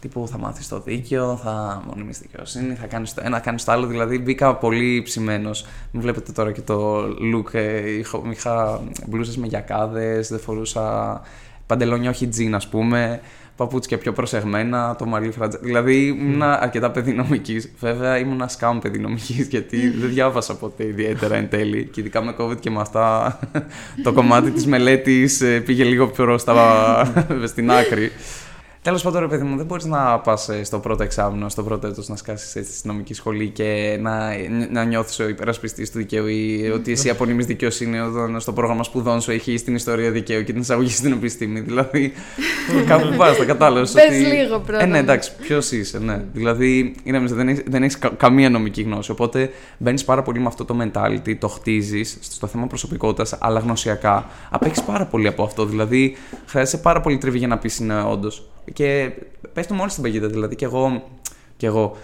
τύπου θα μάθεις το δίκαιο, θα μονιμείς δικαιοσύνη, θα κάνεις το ένα, κάνεις το άλλο. Δηλαδή μπήκα πολύ ψημένος. Μην βλέπετε τώρα και το look. Ε, είχα, είχα μπλούζες με γιακάδες, δεν φορούσα παντελόνια όχι τζιν ας πούμε, παπούτσια πιο προσεγμένα, το μαλλί φρατζα. Δηλαδή ήμουν αρκετά παιδί νομικής. Βέβαια ήμουν σκάμ παιδί νομικής γιατί δεν διάβασα ποτέ ιδιαίτερα εν τέλει. Και ειδικά με COVID και με αυτά το κομμάτι της μελέτης ε, πήγε λίγο πιο στα, στην άκρη. Τέλος πάντων, ρε παιδί μου, δεν μπορείς να πας στο πρώτο εξάμεινο, στο πρώτο έτος να σκάσεις έτσι στη νομική σχολή και να, να νιώθεις ο υπερασπιστής του δικαίου ή ότι εσύ απονείμεις δικαιοσύνη όταν στο πρόγραμμα σπουδών σου έχει την ιστορία δικαίου και την εισαγωγή στην επιστήμη. Δηλαδή, κάπου πας, τα κατάλαβες. Πες λίγο πρώτα. Ε, ναι, εντάξει, ποιος είσαι, ναι. Δηλαδή, είναι, δεν έχεις δεν έχεις κα- καμία νομική γνώση. Οπότε μπαίνεις πάρα πολύ με αυτό το mentality, το χτίζεις στο θέμα προσωπικότητας, αλλά γνωσιακά. Απέχεις πάρα πολύ από αυτό. Δηλαδή, χρειάζεσαι πάρα πολύ τριβή για να πεις είναι όντως. Και πες του μόλι στην παγίδα. Δηλαδή, και εγώ, και εγώ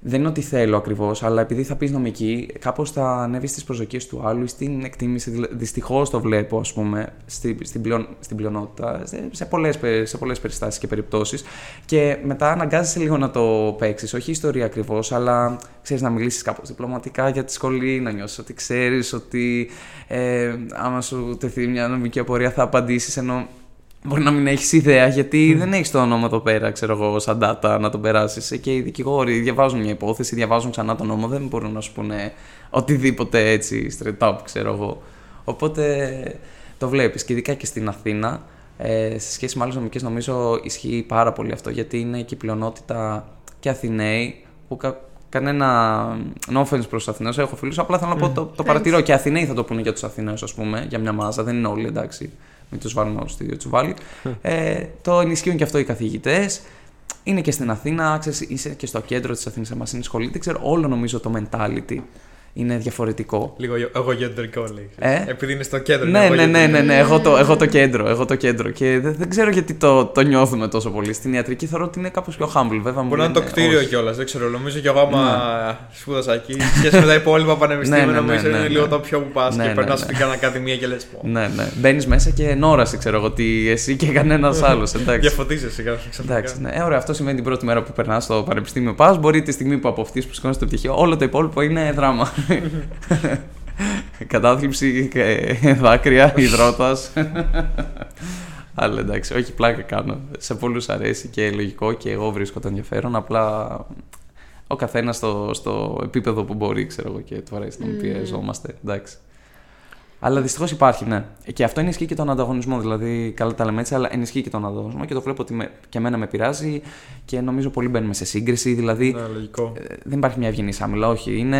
δεν είναι ότι θέλω ακριβώς, αλλά επειδή θα πεις νομική, κάπως θα ανέβεις στις προσδοκίες του άλλου ή στην εκτίμηση. Δυστυχώς το βλέπω, ας πούμε, στη, στην, πλειον, στην πλειονότητα, σε, σε πολλές σε πολλές περιστάσεις και περιπτώσεις. Και μετά αναγκάζεσαι λίγο να το παίξεις. Όχι ιστορία ακριβώς, αλλά ξέρεις να μιλήσεις κάπως διπλωματικά για τη σχολή, να νιώσεις ότι ξέρεις ότι ε, άμα σου τεθεί μια νομική απορία θα απαντήσεις ενώ Μπορεί να μην έχεις ιδέα γιατί δεν έχεις το όνομα εδώ πέρα, ξέρω εγώ, σαν data να τον περάσεις. Και οι δικηγόροι διαβάζουν μια υπόθεση, διαβάζουν ξανά τον νόμο, δεν μπορούν να σου πούνε οτιδήποτε έτσι straight up, ξέρω εγώ. Οπότε το βλέπεις. Και ειδικά και στην Αθήνα, ε, σε σχέση με άλλες νομικές, νομίζω ισχύει πάρα πολύ αυτό γιατί είναι και η πλειονότητα και Αθηναίοι που κα, κανένα no offense προς τους Αθηναίους. Έχω φίλους, απλά θέλω να πω το, το παρατηρώ. Και Αθηναίοι θα το πούνε για τους Αθηναίους, ας πούμε, για μια μάζα. Δεν είναι όλοι εντάξει μην του βάλουμε όλου στο ίδιο τσουβάλι. ε, το ενισχύουν και αυτό οι καθηγητές. Είναι και στην Αθήνα, ξέρεις, είσαι και στο κέντρο της Αθήνας, μας είναι σχολή. Δεν ξέρω, όλο νομίζω το mentality είναι διαφορετικό. Λίγο εγωκεντρικό λέει. Ε; Επειδή είναι στο κέντρο. Ναι, είναι ναι, ναι, εγωκεντρικό. ναι, ναι, εγώ το, εγώ το κέντρο. Εγώ το κέντρο. Και δεν, δεν ξέρω γιατί το, το νιώθουμε τόσο πολύ. Στην ιατρική θεωρώ ότι είναι κάπως πιο humble. Βέβαια, μου Μπορεί να είναι το λένε, κτίριο όχι. κιόλας. Δεν ξέρω. Νομίζω κι εγώ άμα σπούδασα εκεί. Σχέση με τα υπόλοιπα πανεπιστήμια, Ναι, ναι, ναι, νομίζω ναι, είναι ναι. λίγο το πιο που πας Ναι, και ναι, περνάς ναι. στην κάνα ακαδημία και λες. Ναι, ναι. Μπαίνεις μέσα και ενόραση, ξέρω εγώ, ότι εσύ και κανένας άλλος. Εντάξει. Διαφωτίζεσαι σιγά ξαφνικά. Εντάξει, ναι. Ε, ωραία, αυτό σημαίνει την πρώτη μέρα που περνάς στο πανεπιστήμιο πας. Μπορεί τη στιγμή που από που σηκώνεις το πτυχίο, όλο το υπόλοιπο είναι δράμα. Κατάθλιψη, ε, δάκρυα, υδρότας. Αλλά εντάξει, όχι πλάκα κάνω. Σε πολλούς αρέσει και λογικό και εγώ βρίσκω το ενδιαφέρον. Απλά ο καθένας στο, στο επίπεδο που μπορεί, ξέρω εγώ, και του αρέσει να μην πιεζόμαστε. Εντάξει. Αλλά δυστυχώς υπάρχει, ναι. Και αυτό ενισχύει και τον ανταγωνισμό. Δηλαδή, καλά τα λέμε έτσι, αλλά ενισχύει και τον ανταγωνισμό και το βλέπω ότι με, και εμένα με πειράζει και νομίζω πολύ μπαίνουμε σε σύγκριση. Δηλαδή, Ναι, λογικό. ε, δεν υπάρχει μια ευγενή άμυλα, όχι. Είναι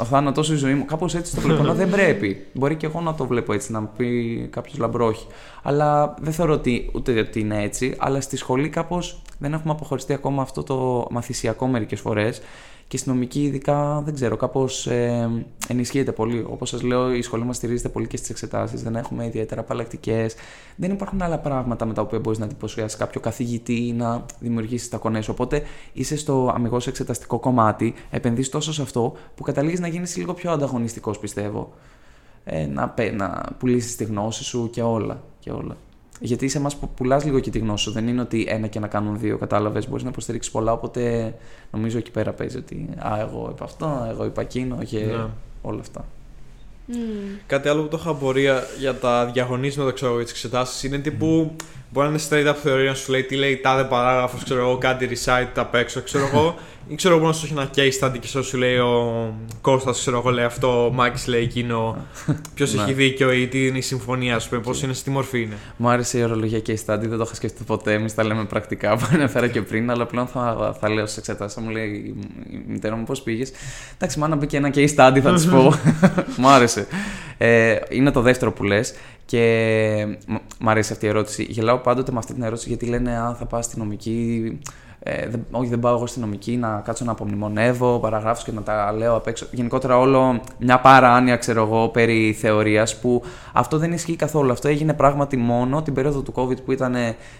ο θάνατος η ζωή μου. Κάπως έτσι το βλέπω. ενώ δεν πρέπει. Μπορεί και εγώ να το βλέπω έτσι, να μου πει κάποιος λαμπρό, όχι. Αλλά δεν θεωρώ ότι ούτε ότι είναι έτσι. Αλλά στη σχολή κάπως δεν έχουμε αποχωριστεί ακόμα αυτό το μαθησιακό μερικές φορές. Και στην νομική, ειδικά, δεν ξέρω, κάπως ε, ενισχύεται πολύ. Όπως σας λέω, η σχολή μας στηρίζεται πολύ και στις εξετάσεις. Δεν έχουμε ιδιαίτερα απαλλακτικές. Δεν υπάρχουν άλλα πράγματα με τα οποία μπορείς να εντυπωσιάσεις κάποιο καθηγητή ή να δημιουργήσεις τα κονέ. Οπότε είσαι στο αμυγός εξεταστικό κομμάτι, επενδύεις τόσο σε αυτό που καταλήγεις να γίνεις λίγο πιο ανταγωνιστικός, πιστεύω. Ε, να, πε- να πουλήσεις τη γνώση σου και όλα. Και όλα. Γιατί σε εμάς που πουλάς λίγο και τη γνώση σου. Δεν είναι ότι ένα και να κάνουν δύο, κατάλαβες. Μπορείς να υποστηρίξεις πολλά. Οπότε νομίζω εκεί πέρα παίζει ότι Α, εγώ είπα αυτό, εγώ είπα εκείνο και Ναι. όλα αυτά. Κάτι άλλο που το είχα απορία για τα διαγωνίσματα, ξέρω εγώ, για τις εξετάσεις είναι τύπου. Μπορεί να είναι straight up θεωρία να σου λέει τι λέει τάδε παράγραφος, ξέρω εγώ, κάτι recite απ' έξω, ξέρω εγώ. ή ξέρω εγώ να σου έχει ένα case study και σου λέει ο Κώστας, ξέρω εγώ, λέει αυτό, ο Μάκης λέει εκείνο. Ποιος έχει δίκιο ή τι είναι η συμφωνία, ας πούμε, πώς είναι, στη μορφή είναι. Μου άρεσε η ορολογία case study, δεν το είχα σκεφτεί ποτέ. Εμείς τα λέμε πρακτικά που ανέφερα και πριν, αλλά πλέον θα, θα λέω στις εξετάσεις. Μου λέει η μητέρα μου πώς πήγες. Εντάξει, μάνα μπήκε ένα case study, θα της πω. μου άρεσε. Ε, είναι το δεύτερο που λες. Και μ' αρέσει αυτή η ερώτηση. Γελάω πάντοτε με αυτή την ερώτηση γιατί λένε Αν θα πας στη νομική, ε, δεν, όχι, δεν πάω εγώ στη νομική να κάτσω να απομνημονεύω παραγράφου και να τα λέω απ' έξω. Γενικότερα, όλο μια παράνοια, ξέρω εγώ, περί θεωρίας που αυτό δεν ισχύει καθόλου. Αυτό έγινε πράγματι μόνο την περίοδο του COVID που ήταν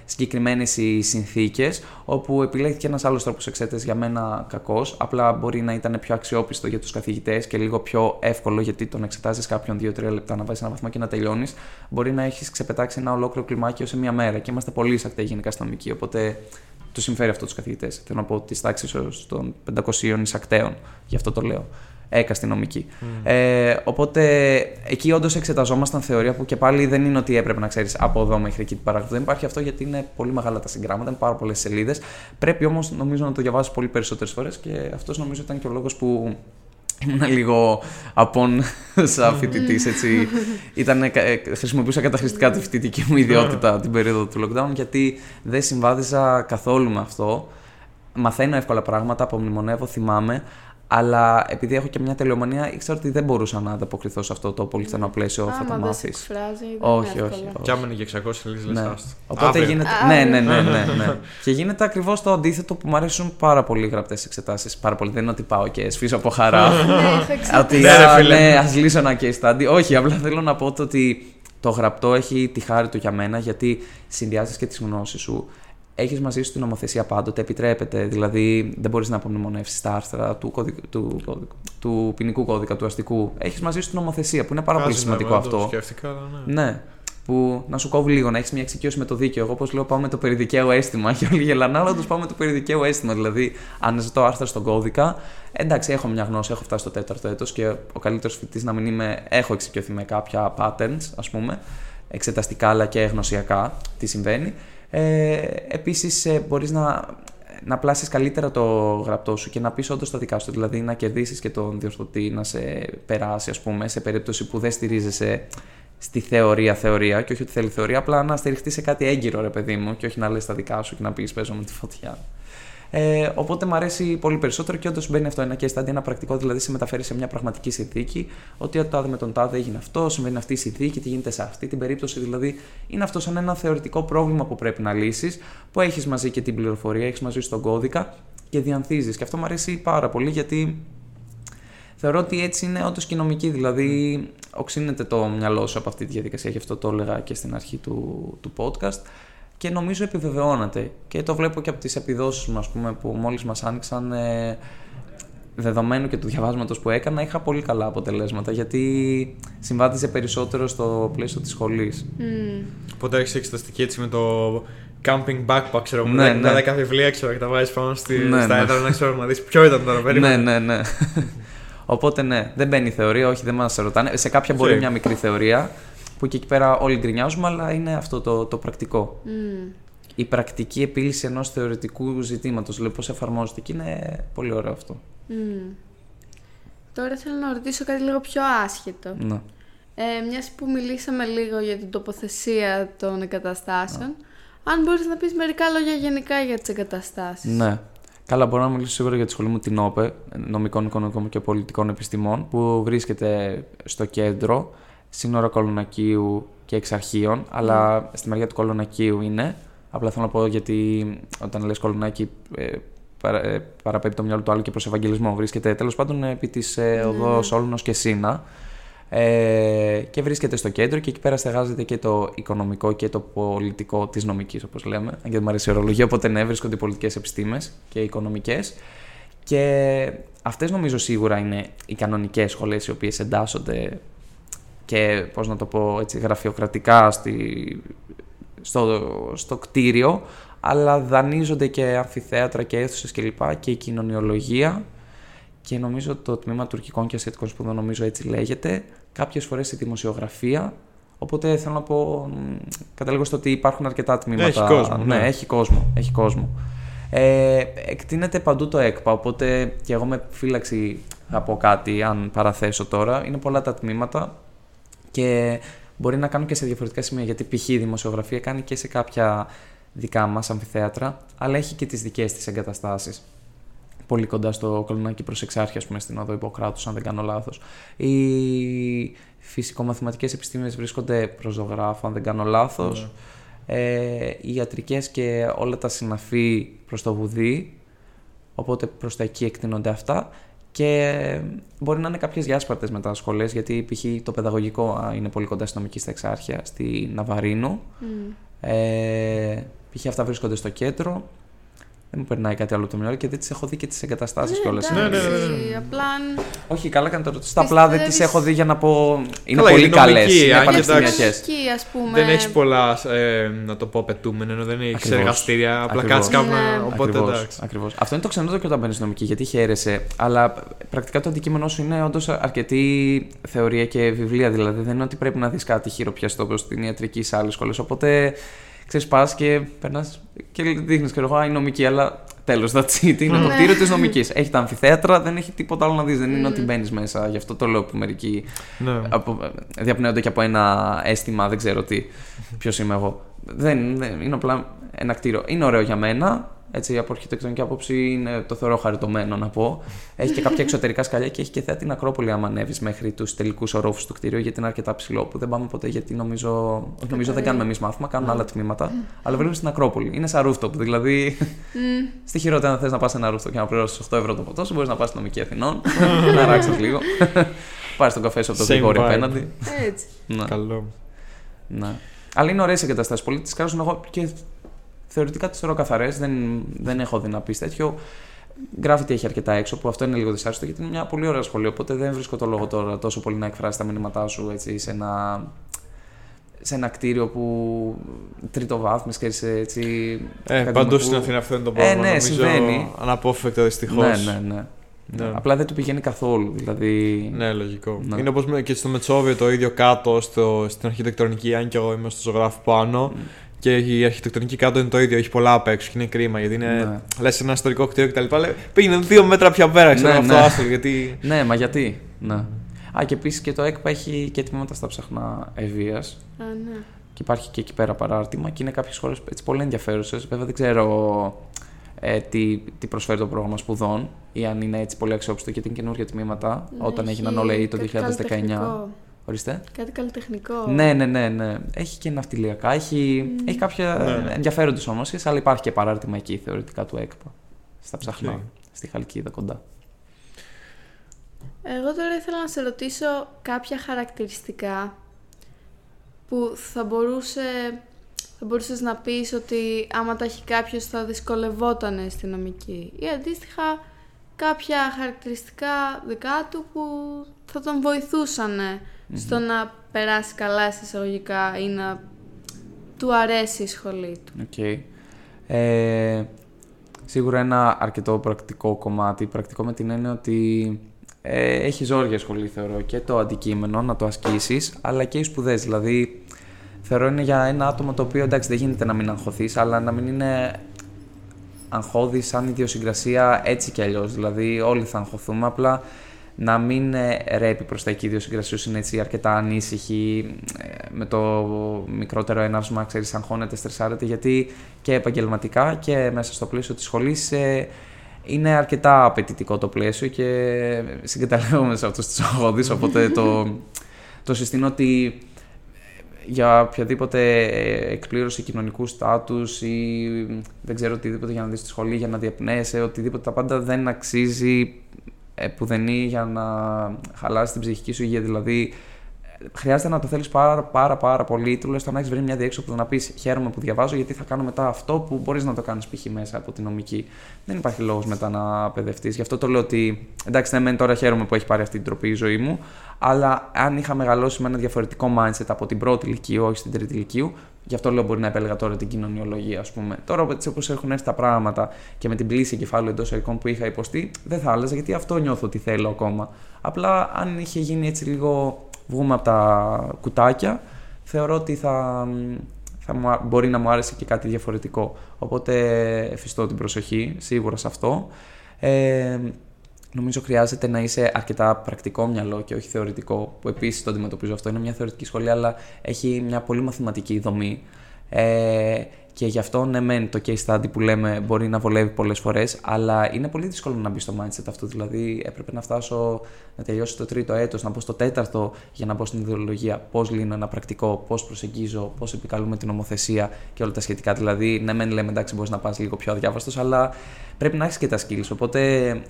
συγκεκριμένες οι συνθήκες, όπου επιλέχθηκε ένας άλλος τρόπος εξέτασης για μένα κακός. Απλά μπορεί να ήταν πιο αξιόπιστο για τους καθηγητές και λίγο πιο εύκολο γιατί τον εξετάζεις κάποιον 2-3 λεπτά να βάζεις ένα βαθμό και να τελειώνεις. Μπορεί να έχεις ξεπετάξει ένα ολόκληρο κλιμάκιο σε μία μέρα και είμαστε πολύ σακτέ γενικά στα νομική. Οπότε του συμφέρει αυτό τους καθηγητές. Θέλω να πω τη τάξη των 500 εισακτέων, γι' αυτό το λέω. Έκα στη νομική. Ε, οπότε εκεί όντως εξεταζόμασταν θεωρία που και πάλι δεν είναι ότι έπρεπε να ξέρεις από εδώ μέχρι εκεί την παράγραφο. Δεν υπάρχει αυτό γιατί είναι πολύ μεγάλα τα συγγράμματα, είναι πάρα πολλές σελίδες. Πρέπει όμως νομίζω να το διαβάσεις πολύ περισσότερες φορές και αυτός νομίζω ήταν και ο λόγος που ήμουν λίγο απόν σαν φοιτητή. Έτσι. Ήτανε, χρησιμοποιούσα καταχρηστικά τη φοιτητική μου ιδιότητα την περίοδο του lockdown γιατί δεν συμβάδιζα καθόλου με αυτό. Μαθαίνω εύκολα πράγματα, απομνημονεύω, θυμάμαι, αλλά επειδή έχω και μια τελειομανία, ήξερα ότι δεν μπορούσα να ανταποκριθώ σε αυτό το πολύ στενό πλαίσιο. Θα το μάθει. Όχι, όχι. Κι άμα είναι για 600 σελίδε, ναι. Οπότε γίνεται. Ναι, ναι, ναι, ναι, ναι. και γίνεται ακριβώς το αντίθετο που μου αρέσουν πάρα πολύ οι γραπτές εξετάσεις. Πάρα πολύ. Δεν είναι ότι πάω και σφίσω από χαρά. Ναι, ότι ναι, α λύσω ένα case study. Όχι, απλά θέλω να πω ότι το γραπτό έχει τη χάρη του για μένα γιατί συνδυάζεις και τις γνώσεις σου έχεις μαζί σου την νομοθεσία πάντοτε, επιτρέπεται. Δηλαδή, δεν μπορείς να απομνημονεύσεις τα άρθρα του, κωδικ, του, του ποινικού κώδικα, του αστικού. Έχεις μαζί σου την νομοθεσία, που είναι πάρα πολύ σημαντικό ναι, αυτό. Το σκέφτηκα, ναι. ναι. Που να σου κόβει λίγο, να έχεις μια εξοικείωση με το δίκαιο. Εγώ, όπω λέω, πάω με το περιδικαίο αίσθημα. Και όλοι γελάνε, αλλά πάω με το περιδικαίο αίσθημα. Δηλαδή, αν ζητώ άρθρα στον κώδικα, εντάξει, έχω μια γνώση, έχω φτάσει στο τέταρτο έτος και ο καλύτερος φοιτητής να μην είμαι, έχω εξοικειωθεί με κάποια patterns, ας πούμε, εξεταστικά αλλά και γνωσιακά, τι συμβαίνει. Ε, Επίσης, ε, μπορείς να, να πλάσεις καλύτερα το γραπτό σου και να πεις όντως τα δικά σου. Δηλαδή, να κερδίσεις και τον διορθωτή να σε περάσει, ας πούμε, σε περίπτωση που δεν στηρίζεσαι στη θεωρία θεωρία και όχι ότι θέλει θεωρία, απλά να στηριχτείς σε κάτι έγκυρο, ρε παιδί μου, και όχι να λες τα δικά σου και να πεις παίζω με τη φωτιά. Ε, οπότε μου αρέσει πολύ περισσότερο και όντως μπαίνει αυτό ένα case study, ένα πρακτικό, δηλαδή σε μεταφέρει σε μια πραγματική συνθήκη. Ότι το τάδε με τον τάδε έγινε αυτό, συμβαίνει αυτή η συνθήκη, τι γίνεται σε αυτή την περίπτωση. Δηλαδή είναι αυτό σαν ένα θεωρητικό πρόβλημα που πρέπει να λύσεις, που έχεις μαζί και την πληροφορία, έχεις μαζί στον κώδικα και διανθίζεις. Και αυτό μου αρέσει πάρα πολύ γιατί θεωρώ ότι έτσι είναι όντως και νομική. Δηλαδή, οξύνεται το μυαλό σου από αυτή τη διαδικασία. Γι' αυτό το έλεγα και στην αρχή του, του podcast και νομίζω επιβεβαιώνεται. Και το βλέπω και από τις επιδόσεις μου, ας πούμε, που μόλις μας άνοιξαν ε, δεδομένου και του διαβάσματος που έκανα, είχα πολύ καλά αποτελέσματα, γιατί συμβάδιζε περισσότερο στο πλαίσιο της σχολής. Mm. Οπότε έχεις εξεταστική έτσι με το camping backpack, ξέρω ναι, ναι, ναι. 10 βιβλία, ξέρω, και τα βάζεις πάνω στη, Ναι, στα ναι. έδρα να ξέρω να δεις ποιο ήταν τώρα, περίμενε. ναι, ναι, ναι. Οπότε ναι, δεν μπαίνει η θεωρία, όχι δεν μας ρωτάνε. Σε κάποια μπορεί Οκ. μια μικρή θεωρία, που και εκεί πέρα όλοι γκρινιάζουμε, αλλά είναι αυτό το, το πρακτικό. Mm. Η πρακτική επίλυση ενός θεωρητικού ζητήματος, δηλαδή πώς εφαρμόζεται και είναι πολύ ωραίο αυτό. Mm. Τώρα θέλω να ρωτήσω κάτι λίγο πιο άσχετο. Ναι. Ε, μιας που μιλήσαμε λίγο για την τοποθεσία των εγκαταστάσεων, αν μπορείς να πεις μερικά λόγια γενικά για τις εγκαταστάσεις. Ναι. Καλά, μπορώ να μιλήσω σίγουρα για τη σχολή μου την ΟΠΕ, Νομικών, Οικονομικών και Πολιτικών Επιστημών, που βρίσκεται στο κέντρο, σύνορα Κολονακίου και Εξαρχείων, αλλά στη μεριά του Κολονακίου είναι. Απλά θέλω να πω γιατί όταν λες Κολονάκι ε, παρα, ε, παραπέμπει το μυαλό του άλλου και προς Ευαγγελισμό. Βρίσκεται τέλος πάντων επί της ε, οδός Όλνος και Σίνα. Ε, και βρίσκεται στο κέντρο και εκεί πέρα στεγάζεται και το οικονομικό και το πολιτικό της νομικής, όπως λέμε. Αν και δεν μου αρέσει η ορολογία, οπότε ναι, βρίσκονται οι πολιτικές επιστήμες και οι οικονομικές. Και αυτές νομίζω σίγουρα είναι οι κανονικές σχολές οι οποίες εντάσσονται και πώς να το πω έτσι γραφειοκρατικά στη, στο, στο κτίριο αλλά δανείζονται και αμφιθέατρα και αίθουσες κλπ. Και, και η κοινωνιολογία και νομίζω το τμήμα τουρκικών και ασιατικών σπουδών νομίζω έτσι λέγεται, κάποιες φορές η δημοσιογραφία, οπότε θέλω να πω, καταλήγω στο ότι υπάρχουν αρκετά τμήματα. Έχει κόσμο, Ναι, ναι. έχει κόσμο, έχει κόσμο. Ε, εκτείνεται παντού το ΕΚΠΑ, οπότε και εγώ με φύλαξη θα πω κάτι αν παραθέσω τώρα. Είναι πολλά τα τμήματα και μπορεί να κάνουν και σε διαφορετικά σημεία, γιατί π.χ. η δημοσιογραφία κάνει και σε κάποια δικά μας αμφιθέατρα, αλλά έχει και τις δικές της εγκαταστάσεις. Πολύ κοντά στο Κολονάκι προς Εξάρχεια, ας πούμε, στην Οδό Ιπποκράτους, αν δεν κάνω λάθος. Οι φυσικομαθηματικές επιστήμες βρίσκονται προς Ζωγράφο, αν δεν κάνω λάθος. Ε, οι ιατρικές και όλα τα συναφή προς το Βουδί, οπότε προς τα εκεί εκτείνονται αυτά. Και μπορεί να είναι κάποιες διάσπαρτες μετά σχολέ, γιατί π.χ. το παιδαγωγικό α, είναι πολύ κοντά στη νομική στα Εξάρχεια, στη Ναβαρίνου. Ε, π.χ. αυτά βρίσκονται στο κέντρο. Δεν μου περνάει κάτι άλλο από το μυαλό και δεν τις έχω δει και τις εγκαταστάσεις κιόλας. εντάξει, Ναι, ναι, ναι, Απλά Όχι, καλά κάνει το ρωτήσω. Απλά δεν τις Πιστεύεις- έχω δει για να πω. Είναι Καλά, πολύ είναι καλές. νομική, Είναι αν και πανεπιστημιακέ. Εκεί, ας πούμε. Δεν έχεις πολλά, ε, να το πω, απαιτούμενα, ενώ δεν έχεις Ακριβώς. εργαστήρια. Απλά Ακριβώς. κάτσεις κάπου. Ναι. να- Οπότε Ακριβώς, εντάξει. ακριβώς. Αυτό είναι το ξενότερο και όταν μπαίνει νομική, γιατί χαίρεσαι. Αλλά πρακτικά το αντικείμενό σου είναι όντως αρκετή θεωρία και βιβλία. Δηλαδή δεν είναι ότι πρέπει να δεις κάτι χειροπιαστό όπω στην ιατρική σε άλλες σχολές. Οπότε ξέρεις, πας και περνάς και δείχνεις, ξέρω εγώ, «Α, η νομική, αλλά τέλος, that's it. Είναι το Ναι. κτίριο της νομικής. Έχει τα αμφιθέατρα, δεν έχει τίποτα άλλο να δεις. Δεν είναι ότι μπαίνεις μέσα. Γι' αυτό το λέω που μερικοί Ναι. από, διαπνέονται και από ένα αίσθημα, δεν ξέρω τι, ποιος είμαι εγώ. Δεν, δεν, είναι απλά ένα κτίριο. Είναι ωραίο για μένα. Έτσι, από αρχιτεκτονική άποψη είναι, το θεωρώ χαριτωμένο να πω. Έχει και κάποια εξωτερικά σκαλιά και έχει και θέα την Ακρόπολη άμα ανέβεις μέχρι τους τελικούς ορόφους του κτίριου, γιατί είναι αρκετά ψηλό που δεν πάμε ποτέ γιατί νομίζω. όχι, νομίζω δεν κάνουμε εμείς μάθημα, κάνουν άλλα τμήματα. Αλλά βλέπουμε στην Ακρόπολη. Είναι σαν rooftop. Δηλαδή, στη χειρότερα, αν θες να πας σε ένα rooftop και να πληρώσεις 8 ευρώ το ποτό σου, μπορείς να πας στην νομική Αθηνών, να ράξεις λίγο. Πάρεις τον καφέ σου από το Same Γρηγόρη vibe. απέναντι. Έτσι. Ναι. Καλό. Ναι. Αλλά είναι ωραίες εγκαταστάσεις. Πολύ τις κάνουν εγώ και θεωρητικά τις θεωρώ καθαρές. Δεν, δεν έχω δει να πεις τέτοιο. Γκράφιτι έχει αρκετά έξω, που αυτό είναι λίγο δυσάρεστο γιατί είναι μια πολύ ωραία σχολή. Οπότε δεν βρίσκω το λόγο τώρα τόσο πολύ να εκφράσει τα μηνύματά σου έτσι, σε, ένα, σε ένα κτίριο που τρίτο βάθμις και είσαι έτσι. Ε, ακαδημαϊκού. παντού στην Αθήνα αυτό είναι το Ε, πρόβλημα. ναι, νομίζω, συμβαίνει. Αναπόφευκτα δυστυχώς. Ναι, ναι, ναι. Ναι. Απλά δεν του πηγαίνει καθόλου. Δηλαδή. Ναι, λογικό. Ναι. Είναι όπως και στο Μετσόβιο το ίδιο κάτω στο, στην αρχιτεκτονική, αν και εγώ είμαι στο ζωγράφο πάνω. Και η αρχιτεκτονική κάτω είναι το ίδιο, έχει πολλά απ' έξω και είναι κρίμα γιατί είναι. Ναι. Λες ένα ιστορικό κτίριο κτλ. Λέει, Πήγαινε δύο μέτρα πιο πέρα, ξέρω Ναι, αυτό ναι. άστο. Γιατί. Ναι, μα γιατί. Ναι. Α, και επίσης και το ΕΚΠΑ έχει και τμήματα στα ψαχνά ευεία. Α, ναι. Και υπάρχει και εκεί πέρα παράρτημα και είναι κάποιες χώρες πολύ ενδιαφέρουσες. Βέβαια δεν ξέρω ε, τι, τι προσφέρει το πρόγραμμα σπουδών ή αν είναι έτσι πολύ αξιόπιστο γιατί είναι καινούργια τμήματα όταν Έχει έγιναν όλα ή το κάτι 2019. Καλλιτεχνικό. Ορίστε. Κάτι καλλιτεχνικό. Ναι, ναι, ναι, ναι. Έχει και ναυτιλιακά, έχει, έχει κάποια Ναι, ναι. ενδιαφέροντες όμως, αλλά υπάρχει και παράρτημα εκεί θεωρητικά του ΕΚΠΑ. Στα ψαχνά, Οκ. στη Χαλκίδα κοντά. Εγώ τώρα ήθελα να σε ρωτήσω κάποια χαρακτηριστικά που θα μπορούσε θα μπορούσες να πεις ότι άμα τα έχει κάποιος θα δυσκολευόταν στη νομική ή αντίστοιχα κάποια χαρακτηριστικά δικά του που θα τον βοηθούσαν στο να περάσει καλά σε εισαγωγικά ή να του αρέσει η σχολή του. Οκ. Ε, σίγουρα ένα αρκετό πρακτικό κομμάτι. Πρακτικό με την έννοια ότι ε, έχει ζόρι η σχολή, θεωρώ, και το αντικείμενο να το ασκήσεις, αλλά και οι σπουδές. Δηλαδή, θεωρώ είναι για ένα άτομο το οποίο εντάξει δεν γίνεται να μην αγχωθείς, αλλά να μην είναι αγχώδης σαν ιδιοσυγκρασία έτσι κι αλλιώς. Δηλαδή, όλοι θα αγχωθούμε. Απλά να μην ε, ρέπει προς τα εκεί η ιδιοσυγκρασία σου είναι έτσι αρκετά ανήσυχη, ε, με το μικρότερο έναυσμα, ξέρεις, αγχώνεται, στρεσάρεται. Γιατί και επαγγελματικά και μέσα στο πλαίσιο της σχολής ε, είναι αρκετά απαιτητικό το πλαίσιο και συγκαταλέγομαι σε αυτούς τους αγχώδει. Οπότε το, το συστήνω ότι για οποιαδήποτε ε, εκπλήρωση κοινωνικού στάτους ή δεν ξέρω οτιδήποτε για να δεις στη σχολή, για να διαπνέεσαι, οτιδήποτε τα πάντα δεν αξίζει επουδενή για να χαλάσει την ψυχική σου υγεία. Δηλαδή, χρειάζεται να το θέλεις πάρα, πάρα, πάρα πολύ, τουλάχιστον να έχεις βρει μια διέξοδο να πεις Χαίρομαι που διαβάζω, γιατί θα κάνω μετά αυτό που μπορείς να το κάνεις π.χ. μέσα από τη νομική. Δεν υπάρχει λόγος μετά να παιδευτείς. Γι' αυτό το λέω ότι εντάξει, ναι, μεν τώρα χαίρομαι που έχει πάρει αυτή την τροπή η ζωή μου, αλλά αν είχα μεγαλώσει με ένα διαφορετικό mindset από την πρώτη ηλικία, όχι στην τρίτη ηλικία, γι' αυτό λέω μπορεί να επέλεγα τώρα την κοινωνιολογία, ας πούμε. Τώρα έτσι όπως έχουν έρθει τα πράγματα και με την πλήση κεφάλου εντός ερικών που είχα υποστεί, δεν θα άλλαζα γιατί αυτό νιώθω ότι θέλω ακόμα. Απλά αν είχε γίνει έτσι λίγο βγούμε από τα κουτάκια, θεωρώ ότι θα, θα μπορεί να μου άρεσε και κάτι διαφορετικό. Οπότε εφιστώ την προσοχή σίγουρα σε αυτό. Ε, νομίζω χρειάζεται να είσαι αρκετά πρακτικό μυαλό και όχι θεωρητικό, που επίσης το αντιμετωπίζω αυτό. Είναι μια θεωρητική σχολή, αλλά έχει μια πολύ μαθηματική δομή. Ε, και γι' αυτό, ναι, μεν το case study που λέμε μπορεί να βολεύει πολλές φορές, αλλά είναι πολύ δύσκολο να μπει στο mindset αυτό. Δηλαδή, έπρεπε να φτάσω να τελειώσω το τρίτο έτος, να μπω στο τέταρτο για να μπω στην ιδεολογία. Πώς λύνω ένα πρακτικό, πώς προσεγγίζω, πώς επικαλούμε την νομοθεσία και όλα τα σχετικά. Δηλαδή, ναι, μεν λέμε εντάξει, μπορείς να πας λίγο πιο αδιάβαστος, αλλά πρέπει να έχεις και τα skills. Οπότε,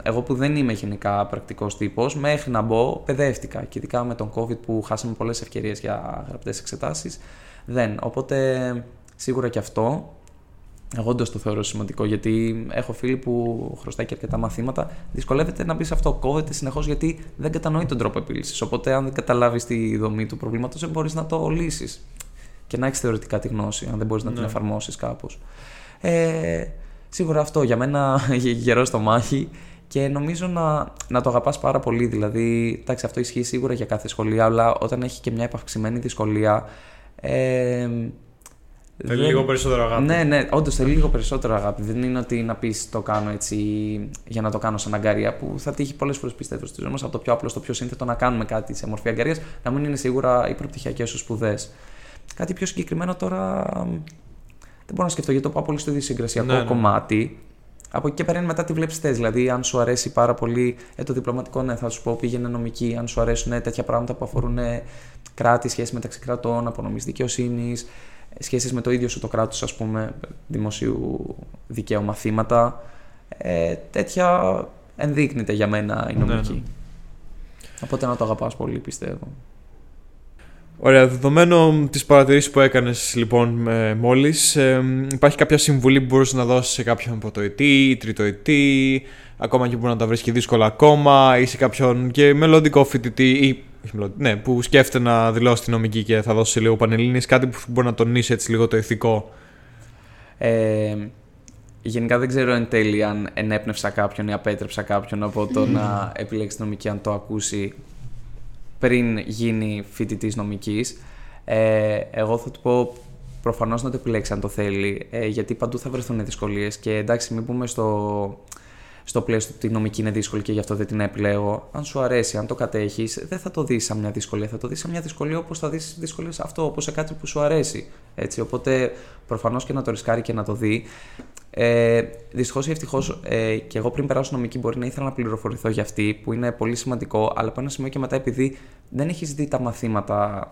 εγώ που δεν είμαι γενικά πρακτικός τύπος, μέχρι να μπω, παιδεύτηκα. Και ειδικά με τον COVID που χάσαμε πολλές ευκαιρίες για γραπτές εξετάσεις, δεν. Οπότε Σίγουρα και αυτό. Εγώ όντως το θεωρώ σημαντικό γιατί έχω φίλοι που χρωστάει και αρκετά μαθήματα. Δυσκολεύεται να μπει σε αυτό. Κόβεται συνεχώς γιατί δεν κατανοεί τον τρόπο επίλυσης. Οπότε, αν δεν καταλάβεις τη δομή του προβλήματος, δεν μπορείς να το λύσεις. Και να έχεις θεωρητικά τη γνώση, αν δεν μπορείς να την ναι. εφαρμόσεις κάπως. Ε, σίγουρα αυτό για μένα γερό στο μάχη και νομίζω να, να το αγαπάς πάρα πολύ. Δηλαδή, εντάξει, αυτό ισχύει σίγουρα για κάθε σχολεία, αλλά όταν έχει και μια επαυξημένη δυσκολία. Ε, Θέλει δεν... λίγο περισσότερο αγάπη. Ναι, ναι, όντως θέλει λίγο περισσότερο αγάπη. Δεν είναι ότι να πεις το κάνω έτσι για να το κάνω σαν αγκαρία που θα τύχει πολλές φορές πιστεύω στη ζωή μας από το πιο απλό στο πιο σύνθετο να κάνουμε κάτι σε μορφή αγκαρίας, να μην είναι σίγουρα οι προπτυχιακές σου σπουδές. Κάτι πιο συγκεκριμένο τώρα δεν μπορώ να σκεφτώ γιατί το πάω πολύ στο ιδιοσυγκρασιακό ναι, ναι. κομμάτι. Από εκεί και πέρα μετά τι βλέπεις θες. Δηλαδή, αν σου αρέσει πάρα πολύ ε, το διπλωματικό, ναι, θα σου πω πήγαινε νομική. Αν σου αρέσουν ε, τέτοια πράγματα που αφορούν ε, κράτη, σχέση μεταξύ κρατών, απονομής δικαιοσύνης, σχέσεις με το ίδιο σου το κράτος, ας πούμε, δημοσίου δικαίου μαθήματα. Ε, τέτοια ενδείκνυται για μένα η νομική. Ναι, ναι. Οπότε να το αγαπάς πολύ, πιστεύω. Ωραία, δεδομένου της παρατηρήση που έκανες λοιπόν μόλις, ε, υπάρχει κάποια συμβουλή που μπορούσες να δώσεις σε κάποιον πρωτοετή ή τριτοετή, ακόμα και που να τα βρίσκει δύσκολα ακόμα, ή σε κάποιον και μελλοντικό φοιτητή ή ναι, που σκέφτεται να δηλώσει τη νομική και θα δώσει λίγο πανελλήνιες, κάτι που μπορεί να τονίσει έτσι λίγο το ηθικό. Ε, γενικά δεν ξέρω εν τέλει αν ενέπνευσα κάποιον ή απέτρεψα κάποιον από το να επιλέξει νομική αν το ακούσει πριν γίνει φοιτητής νομικής. Ε, εγώ θα του πω προφανώς να το επιλέξει αν το θέλει, ε, γιατί παντού θα βρεθούν δυσκολίες και εντάξει μην πούμε στο στο πλαίσιο ότι η νομική είναι δύσκολη και γι' αυτό δεν την επιλέγω. Αν σου αρέσει, αν το κατέχεις, δεν θα το δεις σαν μια δυσκολία. Θα το δεις σαν μια δυσκολία όπως θα δεις δυσκολίες αυτό, όπως σε κάτι που σου αρέσει. Έτσι, οπότε προφανώς και να το ρισκάρει και να το δει. Ε, Δυστυχώς ή ευτυχώς, ε, και εγώ πριν περάσω νομική μπορεί να ήθελα να πληροφορηθώ για αυτή, που είναι πολύ σημαντικό, αλλά από ένα σημείο και μετά, επειδή δεν έχεις δει τα μαθήματα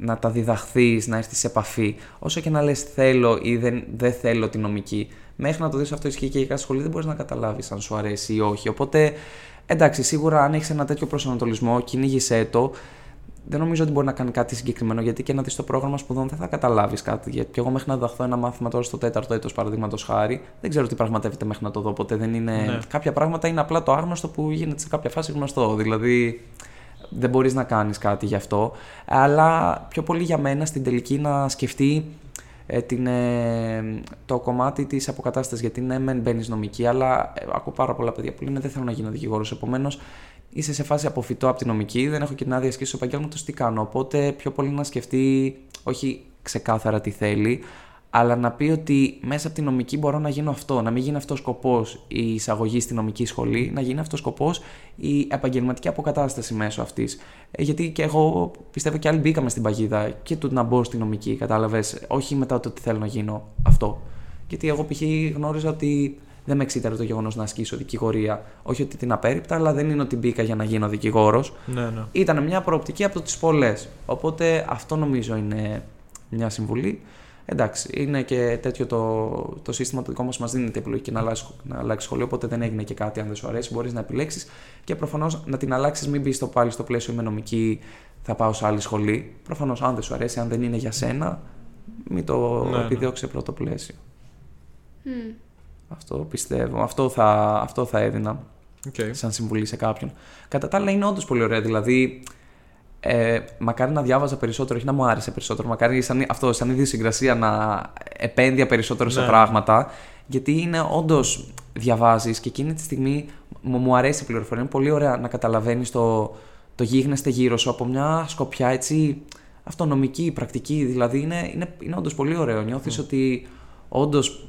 να τα διδαχθείς, να έρθεις σε επαφή, όσο και να λες θέλω ή δεν, δεν θέλω τη νομική, μέχρι να το δεις αυτό ισχύει και για κάθε σχολή, δεν μπορείς να καταλάβεις αν σου αρέσει ή όχι. Οπότε, εντάξει, σίγουρα αν έχεις ένα τέτοιο προσανατολισμό, κυνήγησέ το. Δεν νομίζω ότι μπορεί να κάνει κάτι συγκεκριμένο, γιατί και να δεις το πρόγραμμα σπουδών δεν θα καταλάβεις κάτι. Γιατί και εγώ μέχρι να διδαχθώ ένα μάθημα τώρα στο τέταρτο έτος, παραδείγματος χάρη, δεν ξέρω τι πραγματεύεται μέχρι να το δω. Οπότε δεν είναι. Ναι. Κάποια πράγματα είναι απλά το άγνωστο που γίνεται σε κάποια φάση γνωστό. Δηλαδή, δεν μπορείς να κάνεις κάτι γι' αυτό. Αλλά πιο πολύ για μένα στην τελική να σκεφτεί ε, την, ε, το κομμάτι της αποκατάστασης. Γιατί ναι, μεν μπαίνεις νομική, αλλά ε, ακούω πάρα πολλά παιδιά που λένε Δεν θέλω να γίνω δικηγόρος. Επομένως, είσαι σε φάση αποφυτό από τη νομική, δεν έχω και την άδεια ασκήσω επαγγέλματος, τι κάνω. Οπότε πιο πολύ να σκεφτεί, όχι ξεκάθαρα τι θέλει, αλλά να πει ότι μέσα από τη νομική μπορώ να γίνω αυτό. Να μην γίνει αυτός σκοπός η εισαγωγή στη νομική σχολή, να γίνει αυτός σκοπός η επαγγελματική αποκατάσταση μέσω αυτής. Ε, γιατί και εγώ πιστεύω και άλλοι μπήκαμε στην παγίδα και του να μπω στη νομική, κατάλαβες; Όχι μετά το ότι θέλω να γίνω αυτό. Γιατί εγώ π.χ. γνώριζα ότι δεν με εξήταρε το γεγονός να ασκήσω δικηγορία. Όχι ότι την απέρριπτα, αλλά δεν είναι ότι μπήκα για να γίνω δικηγόρος. Ναι, ναι. Ήταν μια προοπτική από τις πολλές. Οπότε αυτό νομίζω είναι μια συμβουλή. Εντάξει, είναι και τέτοιο το, το σύστημα το δικό μα μας δίνει την επιλογή και να αλλάξει, να αλλάξει σχολείο. Οπότε δεν έγινε και κάτι αν δεν σου αρέσει. Μπορείς να επιλέξεις και προφανώς να την αλλάξεις, μην μπεις στο πάλι στο πλαίσιο με νομική. θα πάω σε άλλη σχολή. Προφανώς, αν δεν σου αρέσει, αν δεν είναι για σένα, μην το Ναι, ναι. επιδιώξεις σε πρώτο πλαίσιο. Μμ. Αυτό πιστεύω. Αυτό θα, αυτό θα έδινα Οκ. σαν συμβουλή σε κάποιον. Κατά τα άλλα, είναι όντως πολύ ωραία. Δηλαδή, ε, μακάρι να διάβαζα περισσότερο, όχι να μου άρεσε περισσότερο. Μακάρι σαν, αυτό, σαν ιδιοσυγκρασία να επένδυα περισσότερο σε Ναι. πράγματα. Γιατί είναι όντως διαβάζεις και εκείνη τη στιγμή μου, μου αρέσει η πληροφορία. Είναι πολύ ωραία να καταλαβαίνεις το, το γίγνεσθε γύρω σου από μια σκοπιά έτσι αυτονομική, πρακτική. Δηλαδή είναι, είναι, είναι όντως πολύ ωραίο. Νιώθεις ότι όντως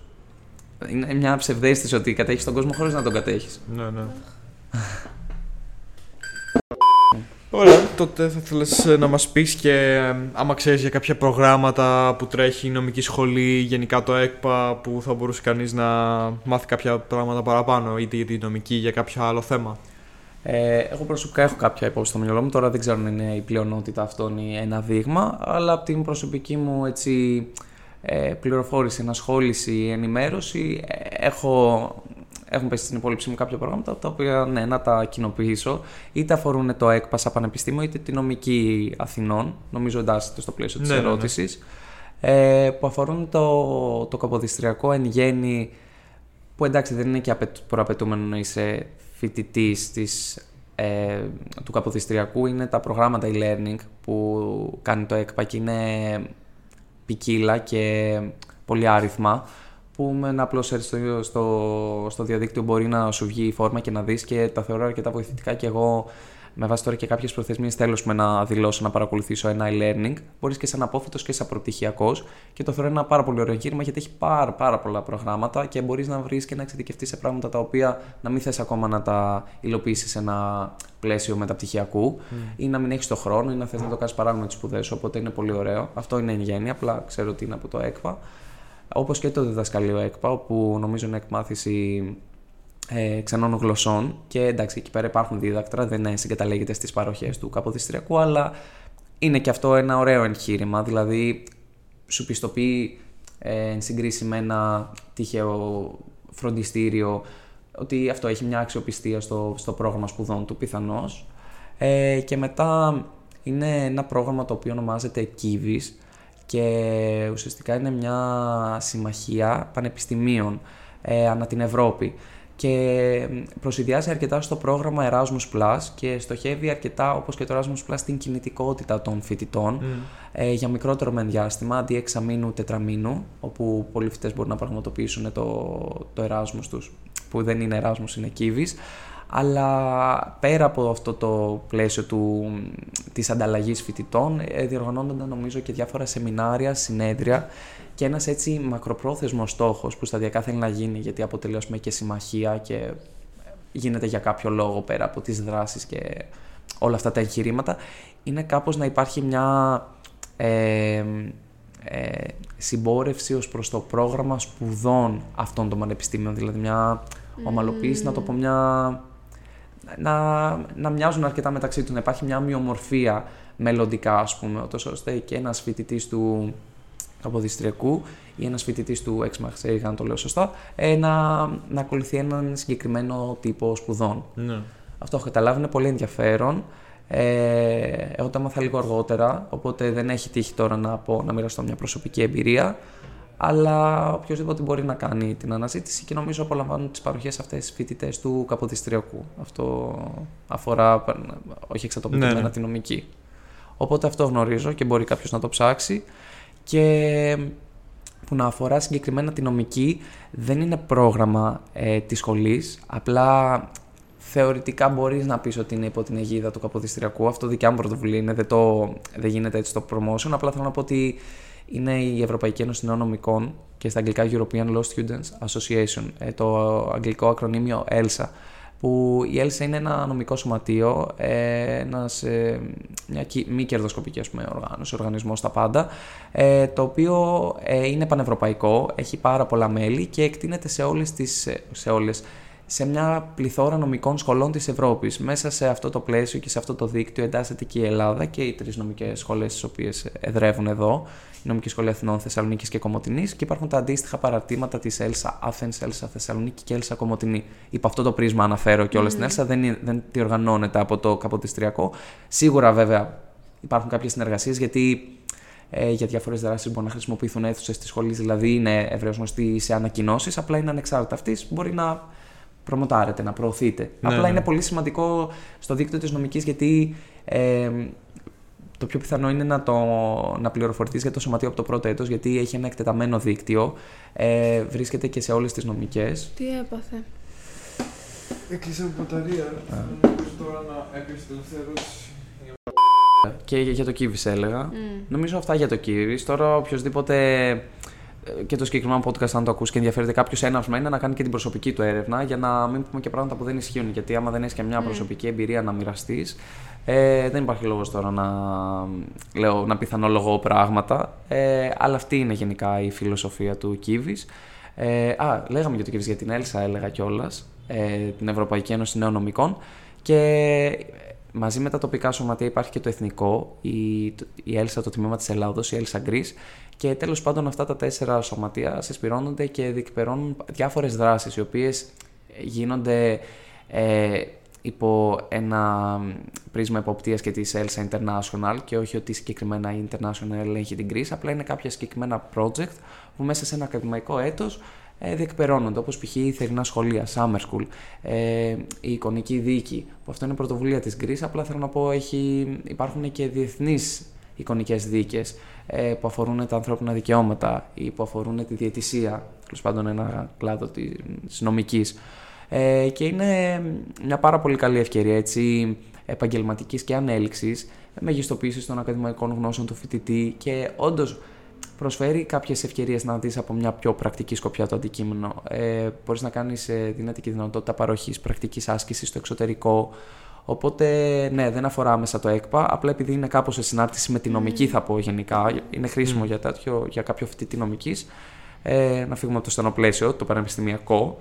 είναι μια ψευδέστηση ότι κατέχεις τον κόσμο χωρίς να τον κατέχεις. Ναι, ναι. Ωραία, τότε θα ήθελες ε, να μας πεις και ε, άμα ξέρεις για κάποια προγράμματα που τρέχει η νομική σχολή, γενικά το ΕΚΠΑ, που θα μπορούσε κανείς να μάθει κάποια πράγματα παραπάνω, είτε για τη νομική ή για κάποιο άλλο θέμα; Ε, εγώ προσωπικά έχω κάποια υπόψη στο μυαλό μου. Τώρα δεν ξέρω αν είναι η πλειονότητα αυτόν ή ένα δείγμα, αλλά από την προσωπική μου έτσι, ε, πληροφόρηση, ενασχόληση, ενημέρωση, ε, έχω, έχουν πέσει στην υπόλοιψή μου κάποια προγράμματα τα οποία ναι, να τα κοινοποιήσω. Είτε αφορούν το ΕΚΠΑ σαν πανεπιστήμιο, είτε τη νομική Αθηνών. Νομίζω εντάσσεται στο πλαίσιο της Ναι, ναι, ναι. ερώτησης. Ε, που αφορούν το, το καποδιστριακό εν γέννη που εντάξει δεν είναι και απαιτ- προαπαιτούμενο να είσαι φοιτητής ε, του καποδιστριακού, είναι τα προγράμματα e-learning που κάνει το ΕΚΠΑ και είναι ποικίλα και πολύ άριθμα που με ένα απλό search στο, στο, στο διαδίκτυο μπορεί να σου βγει η φόρμα και να δεις και τα θεωρώ αρκετά βοηθητικά και εγώ με βάση τώρα και κάποιες προθεσμίες θέλω πούμε, να δηλώσω να παρακολουθήσω ένα e-learning. Μπορείς και σαν απόφυτος και σαν προπτυχιακός. Και το θεωρώ ένα πάρα πολύ ωραίο εγχείρημα γιατί έχει πάρα, πάρα πολλά προγράμματα και μπορείς να βρεις και να εξειδικευτείς σε πράγματα τα οποία να μην θες ακόμα να τα υλοποιήσεις σε ένα πλαίσιο μεταπτυχιακού ή να μην έχεις το χρόνο ή να θες να το κάνεις παράλληλα με τις σπουδέ σου. Οπότε είναι πολύ ωραίο. Αυτό είναι εν γέννη. Απλά ξέρω ότι είναι από το ΕΚΠΑ. Όπως και το διδασκαλείο ΕΚΠΑ, όπου νομίζω είναι εκμάθηση ε, ξενών γλωσσών. Και εντάξει εκεί πέρα υπάρχουν δίδακτρα, δεν ε, συγκαταλέγεται στις παροχές του καποδιστριακού αλλά είναι και αυτό ένα ωραίο εγχείρημα, δηλαδή σου πιστοποιεί ε, εν συγκρίση με ένα τυχαίο φροντιστήριο ότι αυτό έχει μια αξιοπιστία στο, στο πρόγραμμα σπουδών του πιθανώς. Ε, και μετά είναι ένα πρόγραμμα το οποίο ονομάζεται Kivis και ουσιαστικά είναι μια συμμαχία πανεπιστημίων ε, ανά την Ευρώπη. Και προσυδειάζει αρκετά στο πρόγραμμα Erasmus Plus και στοχεύει αρκετά όπως και το Erasmus Plus στην κινητικότητα των φοιτητών ε, για μικρότερο με διάστημα αντί εξαμήνου τετραμήνου όπου πολλοί φοιτητές μπορούν να πραγματοποιήσουν το, το Erasmus τους που δεν είναι Erasmus είναι Kivis αλλά πέρα από αυτό το πλαίσιο του, της ανταλλαγής φοιτητών ε, διοργανώνονταν νομίζω και διάφορα σεμινάρια, συνέδρια και ένας έτσι μακροπρόθεσμος στόχος που σταδιακά θέλει να γίνει γιατί αποτελεί ας πούμε, και συμμαχία και γίνεται για κάποιο λόγο πέρα από τις δράσεις και όλα αυτά τα εγχειρήματα είναι κάπως να υπάρχει μια ε, ε, συμπόρευση ως προς το πρόγραμμα σπουδών αυτών των πανεπιστήμιων. Δηλαδή μια ομαλοποίηση, να το πω μια να, να μοιάζουν αρκετά μεταξύ του, να υπάρχει μια ομοιομορφία μελλοντικά, ας πούμε, ούτως ώστε και ένας φοιτητής του Καποδιστριακού ή ένας φοιτητής του Ex Marseille, αν το λέω σωστά, ε, να, να ακολουθεί έναν συγκεκριμένο τύπο σπουδών. Ναι. Αυτό έχω καταλάβει, είναι πολύ ενδιαφέρον. Ε, εγώ το έμαθα λίγο αργότερα, οπότε δεν έχει τύχει τώρα να, πω, να μοιραστώ μια προσωπική εμπειρία. Αλλά οποιοδήποτε μπορεί να κάνει την αναζήτηση και νομίζω απολαμβάνουν τις παροχές αυτές οι φοιτητές του Καποδιστριακού. Αυτό αφορά, όχι εξατομικευμένα Ναι, ναι. τη νομική. Οπότε αυτό γνωρίζω και μπορεί κάποιος να το ψάξει. Και που να αφορά συγκεκριμένα τη νομική δεν είναι πρόγραμμα ε, της σχολής, απλά θεωρητικά μπορείς να πεις ότι είναι υπό την αιγίδα του Καποδιστριακού. Αυτό δικιά μου πρωτοβουλία είναι, δεν, το, δεν γίνεται έτσι το promotion, απλά θέλω να πω ότι είναι η Ευρωπαϊκή Ένωση Νέων Νομικών και στα αγγλικά European Law Students Association, ε, το αγγλικό ακρονίμιο ELSA, που η ELSA είναι ένα νομικό σωματείο, ε, ένας, ε, μια κυ- μη κερδοσκοπική ας πούμε, οργάνωση, οργανισμός στα πάντα, ε, το οποίο ε, είναι πανευρωπαϊκό, έχει πάρα πολλά μέλη και εκτείνεται σε όλες τις, ε, σε όλες, σε μια πληθώρα νομικών σχολών της Ευρώπης. Μέσα σε αυτό το πλαίσιο και σε αυτό το δίκτυο εντάσσεται και η Ελλάδα και οι τρεις νομικές σχολές τις οποίες εδρεύουν εδώ, η Νομική Σχολή Αθηνών, Θεσσαλονίκης και Κομωτινής, και υπάρχουν τα αντίστοιχα παρατήματα της Έλσα Athens, Έλσα Θεσσαλονίκη και Έλσα Κομωτινή. Υπό αυτό το πρίσμα αναφέρω και όλα στην Έλσα, δεν, είναι- δεν διοργανώνεται από το Καποδιστριακό. Σίγουρα βέβαια υπάρχουν κάποιες συνεργασίες γιατί ε, για διάφορες δράσεις μπορούν να χρησιμοποιηθούν αίθουσες της σχολής, δηλαδή είναι ευρέως γνωστή σε ανακοινώσεις, απλά είναι ανεξάρτητα αυτής, μπορεί να προμοτάρετε, να προωθείτε. Ναι, απλά ναι. είναι πολύ σημαντικό στο δίκτυο της νομικής γιατί ε, το πιο πιθανό είναι να, το, να πληροφορηθείς για το σωματείο από το πρώτο έτος γιατί έχει ένα εκτεταμένο δίκτυο, ε, βρίσκεται και σε όλες τις νομικές. Τι έπαθε; Έκλεισε από μπαταρία. τώρα να έκλεισε τελευταία ερώτηση. Και για, για το Kivis έλεγα. Μμ. Νομίζω αυτά για το Kivis. Τώρα οποιοδήποτε ε, και το συγκεκριμένο podcast, αν το ακούσει και ενδιαφέρεται κάποιος έναυσμα, είναι να κάνει και την προσωπική του έρευνα για να μην πούμε και πράγματα που δεν ισχύουν. Γιατί άμα δεν έχεις και μια προσωπική εμπειρία να μοιραστείς, ε, δεν υπάρχει λόγος τώρα να, λέω, να πιθανολογώ πράγματα. Ε, αλλά αυτή είναι γενικά η φιλοσοφία του Kivis. Ε, α, λέγαμε για το Kivis για την Έλσα, έλεγα κιόλας, ε, την Ευρωπαϊκή Ένωση Νέων Νομικών. Και μαζί με τα τοπικά σωματεία υπάρχει και το εθνικό, η, η Έλσα, το τμήμα της Ελλάδος, η Έλσα Greece. Και τέλος πάντων αυτά τα τέσσερα σωματεία συσπηρώνονται και διεκπερώνουν διάφορες δράσεις, οι οποίες γίνονται ε, υπό ένα πρίσμα εποπτείας και της Elsa International και όχι ότι συγκεκριμένα η International ελέγχει την κρίση, απλά είναι κάποια συγκεκριμένα project που μέσα σε ένα ακαδημαϊκό έτος ε, διεκπερώνονται, όπως π.χ. η θερινά σχολεία, summer school, ε, η εικονική δίκη, που αυτό είναι πρωτοβουλία της Greece, απλά θέλω να πω έχει, υπάρχουν και διεθνείς εικονικές δίκες ε, που αφορούν τα ανθρώπινα δικαιώματα ή που αφορούν τη διαιτησία, τέλος πάντων ένα κλάδο της νομικής. Ε, και είναι μια πάρα πολύ καλή ευκαιρία έτσι, επαγγελματικής και ανέλυξης, μεγιστοποίησης των ακαδημαϊκών γνώσεων του φοιτητή και όντως προσφέρει κάποιες ευκαιρίες να δεις από μια πιο πρακτική σκοπιά το αντικείμενο. Ε, Μπορείς να κάνεις ε, δύνατη και δυνατότητα παροχής πρακτικής άσκησης στο εξωτερικό. Οπότε, ναι, δεν αφορά άμεσα το ΕΚΠΑ. Απλά επειδή είναι κάπως σε συνάρτηση με τη νομική, θα πω γενικά. Είναι χρήσιμο για, τέτοιο, για κάποιο φοιτητή νομικής. Ε, να φύγουμε από το στενό πλαίσιο, το πανεπιστημιακό.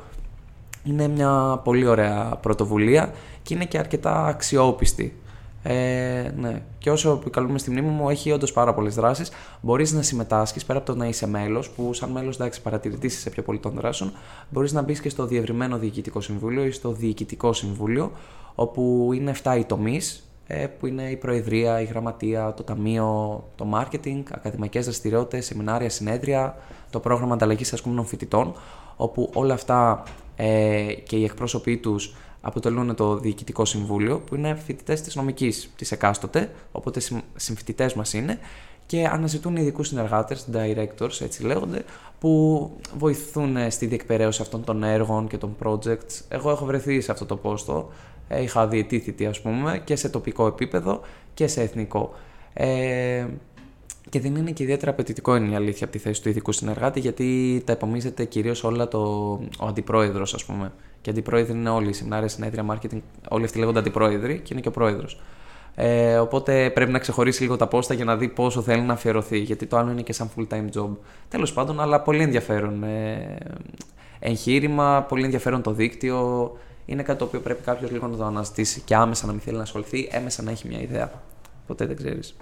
Είναι μια πολύ ωραία πρωτοβουλία και είναι και αρκετά αξιόπιστη. Ε, ναι. Και όσο επικαλούμε στη μνήμη μου, έχει όντως πάρα πολλές δράσεις. Μπορείς να συμμετάσχεις πέρα από το να είσαι μέλος, που σαν μέλος εντάξει παρατηρητής σε πιο πολύ των δράσεων, μπορείς να μπεις και στο διευρυμένο διοικητικό συμβούλιο ή στο διοικητικό συμβούλιο, όπου είναι 7 οι τομείς, ε, που είναι η Προεδρία, η Γραμματεία, το Ταμείο, το Μάρκετινγκ, ακαδημαϊκές δραστηριότητες, σεμινάρια, συνέδρια, το πρόγραμμα ανταλλαγής ασκούμενων φοιτητών, όπου όλα αυτά ε, και οι εκπρόσωποι τους αποτελούν το Διοικητικό Συμβούλιο, που είναι φοιτητές της νομικής της εκάστοτε, οπότε συμφοιτητές μας είναι, και αναζητούν ειδικούς συνεργάτες, directors, έτσι λέγονται, που βοηθούν στη διεκπαιρέωση αυτών των έργων και των projects. Εγώ έχω βρεθεί σε αυτό το πόστο. Ε, Είχα διετήθητη, ας πούμε, και σε τοπικό επίπεδο και σε εθνικό. Ε, και δεν είναι και ιδιαίτερα απαιτητικό, είναι η αλήθεια, από τη θέση του ειδικού συνεργάτη, γιατί τα επομίζεται κυρίως όλα το, ο αντιπρόεδρος, ας πούμε. Και αντιπρόεδροι είναι όλοι, σεμινάρια, συνέδρια, marketing, όλοι αυτοί λέγονται αντιπρόεδροι και είναι και ο πρόεδρος. Ε, οπότε πρέπει να ξεχωρίσει λίγο τα πόστα για να δει πόσο θέλει να αφιερωθεί, γιατί το άλλο είναι και σαν full time job. Τέλος πάντων, αλλά πολύ ενδιαφέρον ε, εγχείρημα, πολύ ενδιαφέρον το δίκτυο. Είναι κάτι το οποίο πρέπει κάποιος λίγο να το αναζητήσει και άμεσα να μην θέλει να ασχοληθεί, έμεσα να έχει μια ιδέα. Ποτέ δεν ξέρεις.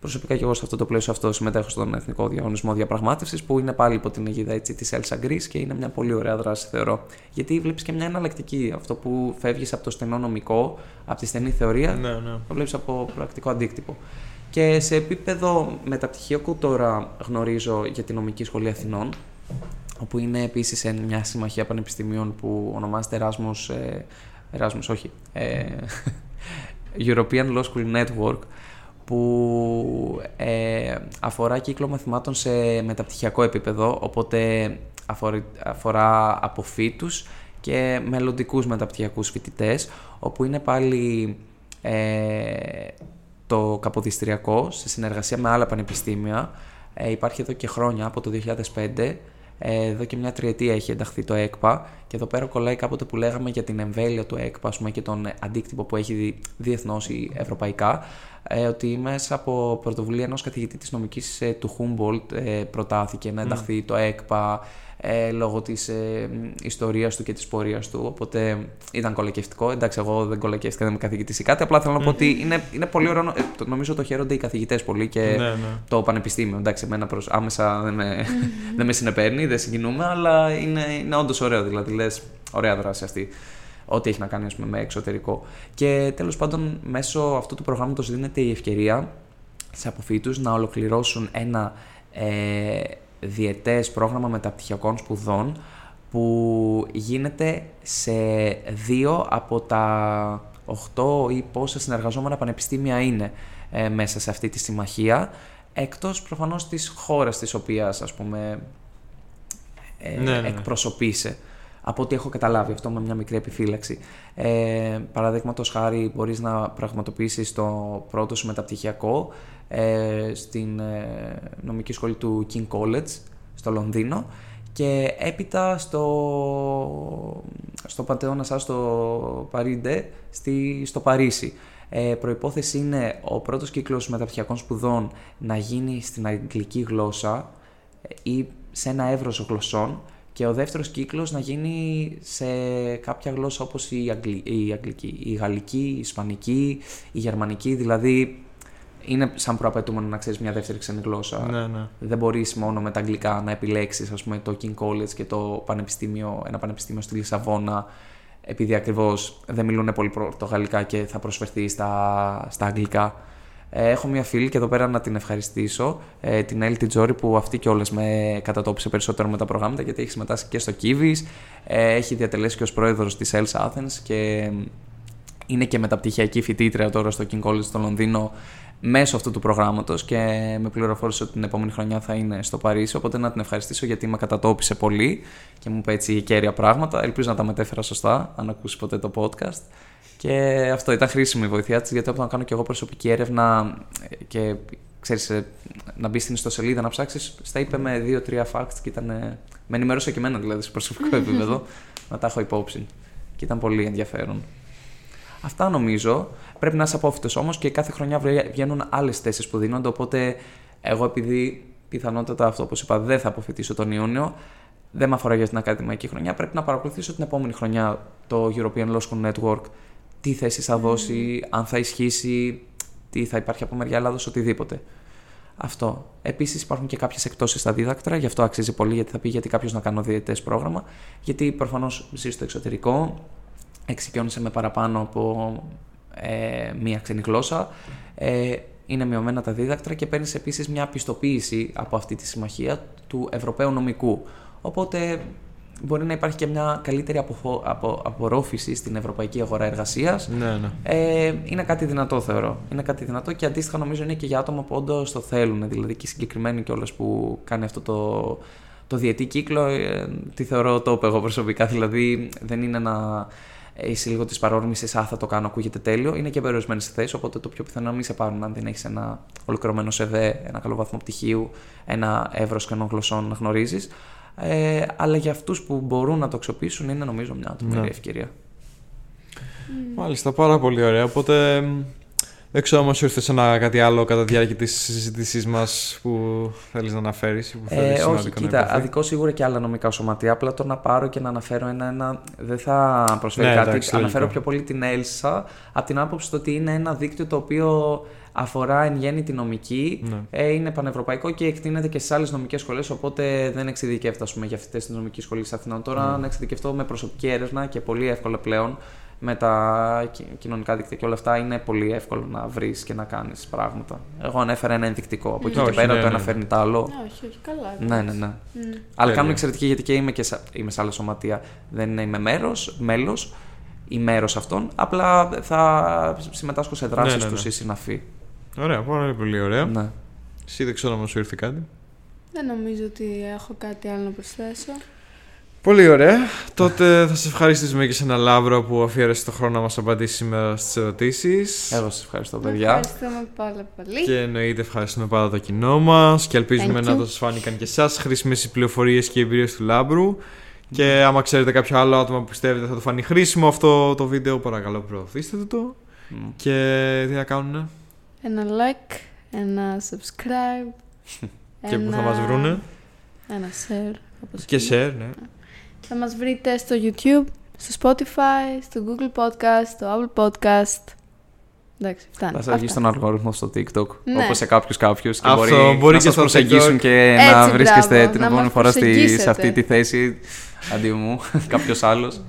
Προσωπικά και εγώ σε αυτό το πλαίσιο αυτό συμμετέχω στον Εθνικό Διαγωνισμό Διαπραγμάτευσης, που είναι πάλι υπό την αιγίδα της Elsa Greece και είναι μια πολύ ωραία δράση, θεωρώ. Γιατί βλέπεις και μια εναλλακτική. Αυτό που φεύγεις από το στενό νομικό, από τη στενή θεωρία, Ναι, ναι. το βλέπεις από πρακτικό αντίκτυπο. Και σε επίπεδο μεταπτυχιακού τώρα γνωρίζω για τη Νομική Σχολή Αθηνών, όπου είναι επίσης μια συμμαχία πανεπιστημίων που ονομάζεται Erasmus, ε, Erasmus όχι, ε, European Law School Network, που ε, αφορά κύκλο μαθημάτων σε μεταπτυχιακό επίπεδο, οπότε αφορά, αφορά αποφύτους και μελλοντικούς μεταπτυχιακούς φοιτητές, όπου είναι πάλι ε, το Καποδιστριακό σε συνεργασία με άλλα πανεπιστήμια. Ε, υπάρχει εδώ και χρόνια, από το 2005. Ε, εδώ και μια τριετία έχει ενταχθεί το ΕΚΠΑ και εδώ πέρα κολλάει κάποτε που λέγαμε για την εμβέλεια του ΕΚΠΑ ας πούμε, και τον αντίκτυπο που έχει διεθνώς ή ευρωπαϊκά ε, ότι μέσα από πρωτοβουλία ενός καθηγητή της νομικής ε, του Humboldt ε, προτάθηκε να ενταχθεί το ΕΚΠΑ ε, λόγω της ε, ιστορίας του και της πορείας του, οπότε ήταν κολακευτικό. Εντάξει, εγώ δεν κολακεύτηκα, δεν είμαι καθηγητής ή κάτι, απλά θέλω να πω ότι είναι, είναι πολύ ωραίο, ε, το- νομίζω το χαίρονται οι καθηγητές πολύ και Ναι, ναι. το πανεπιστήμιο. Εντάξει, εμένα προς, άμεσα δεν με, δεν με συνεπέρνει, δεν συγκινούμε, αλλά είναι, είναι όντως ωραίο, δηλαδή λες, ωραία δράση αυτή. ό,τι έχει να κάνει ας πούμε, με εξωτερικό. Και τέλος πάντων, μέσω αυτού του προγράμματος δίνεται η ευκαιρία σε αποφύτους να ολοκληρώσουν ένα ε, διετές πρόγραμμα μεταπτυχιακών σπουδών που γίνεται σε δύο από τα 8 ή πόσα συνεργαζόμενα πανεπιστήμια είναι ε, μέσα σε αυτή τη συμμαχία, εκτός προφανώς της χώρας της οποίας ας πούμε ε, Ναι, ναι, ναι. εκπροσωπείσαι. Από ό,τι έχω καταλάβει αυτό με μια μικρή επιφύλαξη. Ε, Παραδείγματος χάρη, μπορείς να πραγματοποιήσεις το πρώτο σου μεταπτυχιακό ε, στην ε, νομική σχολή του King College στο Λονδίνο και έπειτα στο, στο Παντεώνα σας στο Παρίντε στη, στο Παρίσι. Ε, προϋπόθεση είναι ο πρώτος κύκλος μεταπτυχιακών σπουδών να γίνει στην αγγλική γλώσσα ε, ή σε ένα εύρος γλωσσών και ο δεύτερος κύκλος να γίνει σε κάποια γλώσσα όπως η, Αγγλι... η αγγλική, η γαλλική, η ισπανική, η γερμανική, δηλαδή είναι σαν προαπαιτούμενο να ξέρεις μια δεύτερη ξένη γλώσσα. Ναι, ναι. Δεν μπορείς μόνο με τα αγγλικά να επιλέξεις ας πούμε, το King College και το πανεπιστήμιο, ένα πανεπιστήμιο στη Λισαβόνα επειδή ακριβώς δεν μιλούν πολύ πορτογαλικά και θα προσφερθεί στα, στα αγγλικά. Ε, έχω μια φίλη και εδώ πέρα να την ευχαριστήσω, ε, την Έλλη Τιτζόρη, που αυτή και όλες με κατατόπισε περισσότερο με τα προγράμματα γιατί έχει συμμετάσχει και στο Kiwis, ε, έχει διατελέσει και ως πρόεδρος της Els Athens και είναι και μεταπτυχιακή φοιτήτρια τώρα στο King College στο Λονδίνο μέσω αυτού του προγράμματος και με πληροφόρησε ότι την επόμενη χρονιά θα είναι στο Παρίσι. Οπότε να την ευχαριστήσω γιατί με κατατόπισε πολύ και μου είπε έτσι κέρια πράγματα. Ελπίζω να τα μετέφερα σωστά, αν ακούσει ποτέ το podcast. Και αυτό ήταν χρήσιμη η βοήθειά της, γιατί όταν κάνω και εγώ προσωπική έρευνα ε, και ξέρεις, ε, να μπει στην ιστοσελίδα να ψάξεις, στα είπε με δύο-τρία facts και ήταν. ε, Με ενημέρωσε και εμένα δηλαδή σε προσωπικό επίπεδο να τα έχω υπόψη. Και ήταν πολύ ενδιαφέρον. Αυτά νομίζω. Πρέπει να είσαι απόφυτο όμως και κάθε χρονιά βρε- βγαίνουν άλλες θέσεις που δίνονται. Οπότε, εγώ επειδή πιθανότατα αυτό, όπως είπα, δεν θα αποφυτίσω τον Ιούνιο, δεν με αφορά για την ακαδημαϊκή χρονιά. Πρέπει να παρακολουθήσω την επόμενη χρονιά το European Law School Network. Τι θέσει θα δώσει, αν θα ισχύσει, τι θα υπάρχει από μεριά Ελλάδο, οτιδήποτε. Αυτό. Επίσης υπάρχουν και κάποιες εκτόσεις στα δίδακτρα, γι' αυτό αξίζει πολύ γιατί θα πει γιατί κάποιος να κάνω διαιτέ πρόγραμμα. Γιατί προφανώς ζει στο εξωτερικό, εξοικειώνεσαι με παραπάνω από ε, μία ξένη γλώσσα. Ε, είναι μειωμένα τα δίδακτρα και παίρνεις επίσης μια πιστοποίηση από αυτή τη συμμαχία του Ευρωπαίου Νομικού. Οπότε μπορεί να υπάρχει και μια καλύτερη αποφο- απο- απορρόφηση στην ευρωπαϊκή αγορά εργασίας. Ναι, ναι. Ε, είναι κάτι δυνατό, θεωρώ. Είναι κάτι δυνατό και αντίστοιχα νομίζω είναι και για άτομα που όντως το θέλουν. Δηλαδή και συγκεκριμένοι κιόλας που κάνει αυτό το, το διετή κύκλο, ε, τη θεωρώ top εγώ προσωπικά. Δηλαδή δεν είναι να είσαι λίγο της παρόρμησης, Α, θα το κάνω, ακούγεται τέλειο. Είναι και περιορισμένες θέσεις, οπότε το πιο πιθανό να μην σε πάρουν αν δεν έχεις ένα ολοκληρωμένο ΣΕΔΕ, ένα καλό βαθμό πτυχίου, ένα εύρος κανόν γλωσσών να γνωρίζεις. Ε, αλλά για αυτούς που μπορούν να το αξιοποιήσουν είναι νομίζω μια τρομερή Ναι. ευκαιρία. Μάλιστα, πάρα πολύ ωραία. Οπότε μ, δεν ξέρω αν σου ήρθε ένα κάτι άλλο κατά τη διάρκεια της συζήτησής μας που θέλεις να αναφέρεις. Που Ε, θέλεις όχι, σημαντικό να κοίτα, υποθεί. αδικό σίγουρα και άλλα νομικά σωματεία. Απλά το να πάρω και να αναφέρω ένα-ένα δεν θα προσφέρει Ναι, κάτι. εντάξει, αναφέρω λογικό. πιο πολύ την Έλσα από την άποψη το ότι είναι ένα δίκτυο το οποίο αφορά εν γέννη τη νομική, Ναι. ε, είναι πανευρωπαϊκό και εκτείνεται και σε άλλες νομικές σχολές. Οπότε δεν εξειδικεύεται ας πούμε, για φοιτητές της νομικής σχολής Αθηνών. Τώρα Ναι. να εξειδικευτώ με προσωπική έρευνα και πολύ εύκολα πλέον με τα κι- κοινωνικά δίκτυα και όλα αυτά είναι πολύ εύκολο να βρεις και να κάνεις πράγματα. Εγώ ανέφερα ένα ενδεικτικό. Από εκεί Όχι, και πέρα ναι, το ένα ναι. φέρνει το άλλο. Όχι, όχι, καλά. Ναι, ναι, ναι. Μμ. Αλλά Τέλεια. κάνουμε εξαιρετική γιατί και είμαι, και σε, είμαι σε άλλα σωματεία. Δεν είμαι μέρος, μέλος ή μέρος αυτών. Απλά θα συμμετάσχω σε δράσεις Ναι, ναι, τους ναι. ή συναφή. Ωραία, πάρα πολύ ωραία. Ναι. Εσύ δεν ξέρω αν σου ήρθε κάτι. Δεν νομίζω ότι έχω κάτι άλλο να προσθέσω. Πολύ ωραία. Τότε θα σε ευχαριστήσουμε και σε ένα Λάβρο που αφιέρεσε το χρόνο να μα απαντήσει σήμερα στις ερωτήσεις. Εγώ σας ευχαριστώ, παιδιά. Ευχαριστούμε πάρα πολύ. Και εννοείται ευχαριστούμε πάρα το κοινό μας και ελπίζουμε Thank να you. το σας φάνηκαν και εσάς χρήσιμες οι πληροφορίες και οι εμπειρίες του Λάμπρου. Και άμα ξέρετε κάποιο άλλο άτομο που πιστεύετε θα το φανεί χρήσιμο αυτό το βίντεο, παρακαλώ προωθήστε το. Μμ. Και τι να κάνουνε; Ένα like, ένα subscribe. Και που θα μας βρούνε. Ένα share. Όπως Και είναι. share, ναι. Θα μας βρείτε στο YouTube, στο Spotify, στο Google Podcast, στο Apple Podcast. Εντάξει, φτάνει. Θα σας βγει Αυτά. στον αλγόριθμο στο TikTok. Ναι. Όπως σε κάποιους κάποιους. Και Αυτό, μπορεί, μπορεί να και σας στο προσεγγίσουν TikTok. και Έτσι, να βρίσκεστε μπράβο, την να επόμενη μας φορά στη, σε προσεγγίσετε. αυτή τη θέση αντί μου κάποιος άλλος.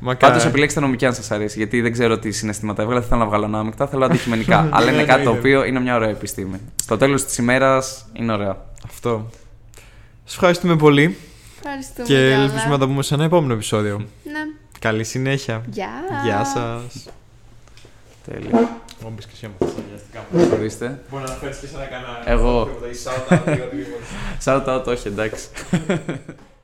Μακάρι. Πάντως επιλέξτε νομική αν σας αρέσει, γιατί δεν ξέρω τι συναισθήματα έβγαλε. Δεν θέλω να βγάλω ανάμεικτα, θέλω αντικειμενικά. αλλά είναι κάτι το οποίο είναι μια ωραία επιστήμη. Στο τέλος της ημέρας είναι ωραία. Αυτό. Σας ευχαριστούμε πολύ Ευχαριστούμε. και Γιώργα. ελπίζουμε να τα πούμε σε ένα επόμενο επεισόδιο. Ναι. Καλή συνέχεια. Γεια. Γεια σας. Τέλεια. Μου μπεις και εσύ άμα θες τα βιαστικά μου. Ορίστε. Μπορεί να φέρεις και σε ένα κανάλι. Εγώ. Τίποτα, ή shout out, ή οτιδήποτε. Shout out, όχι εντάξει.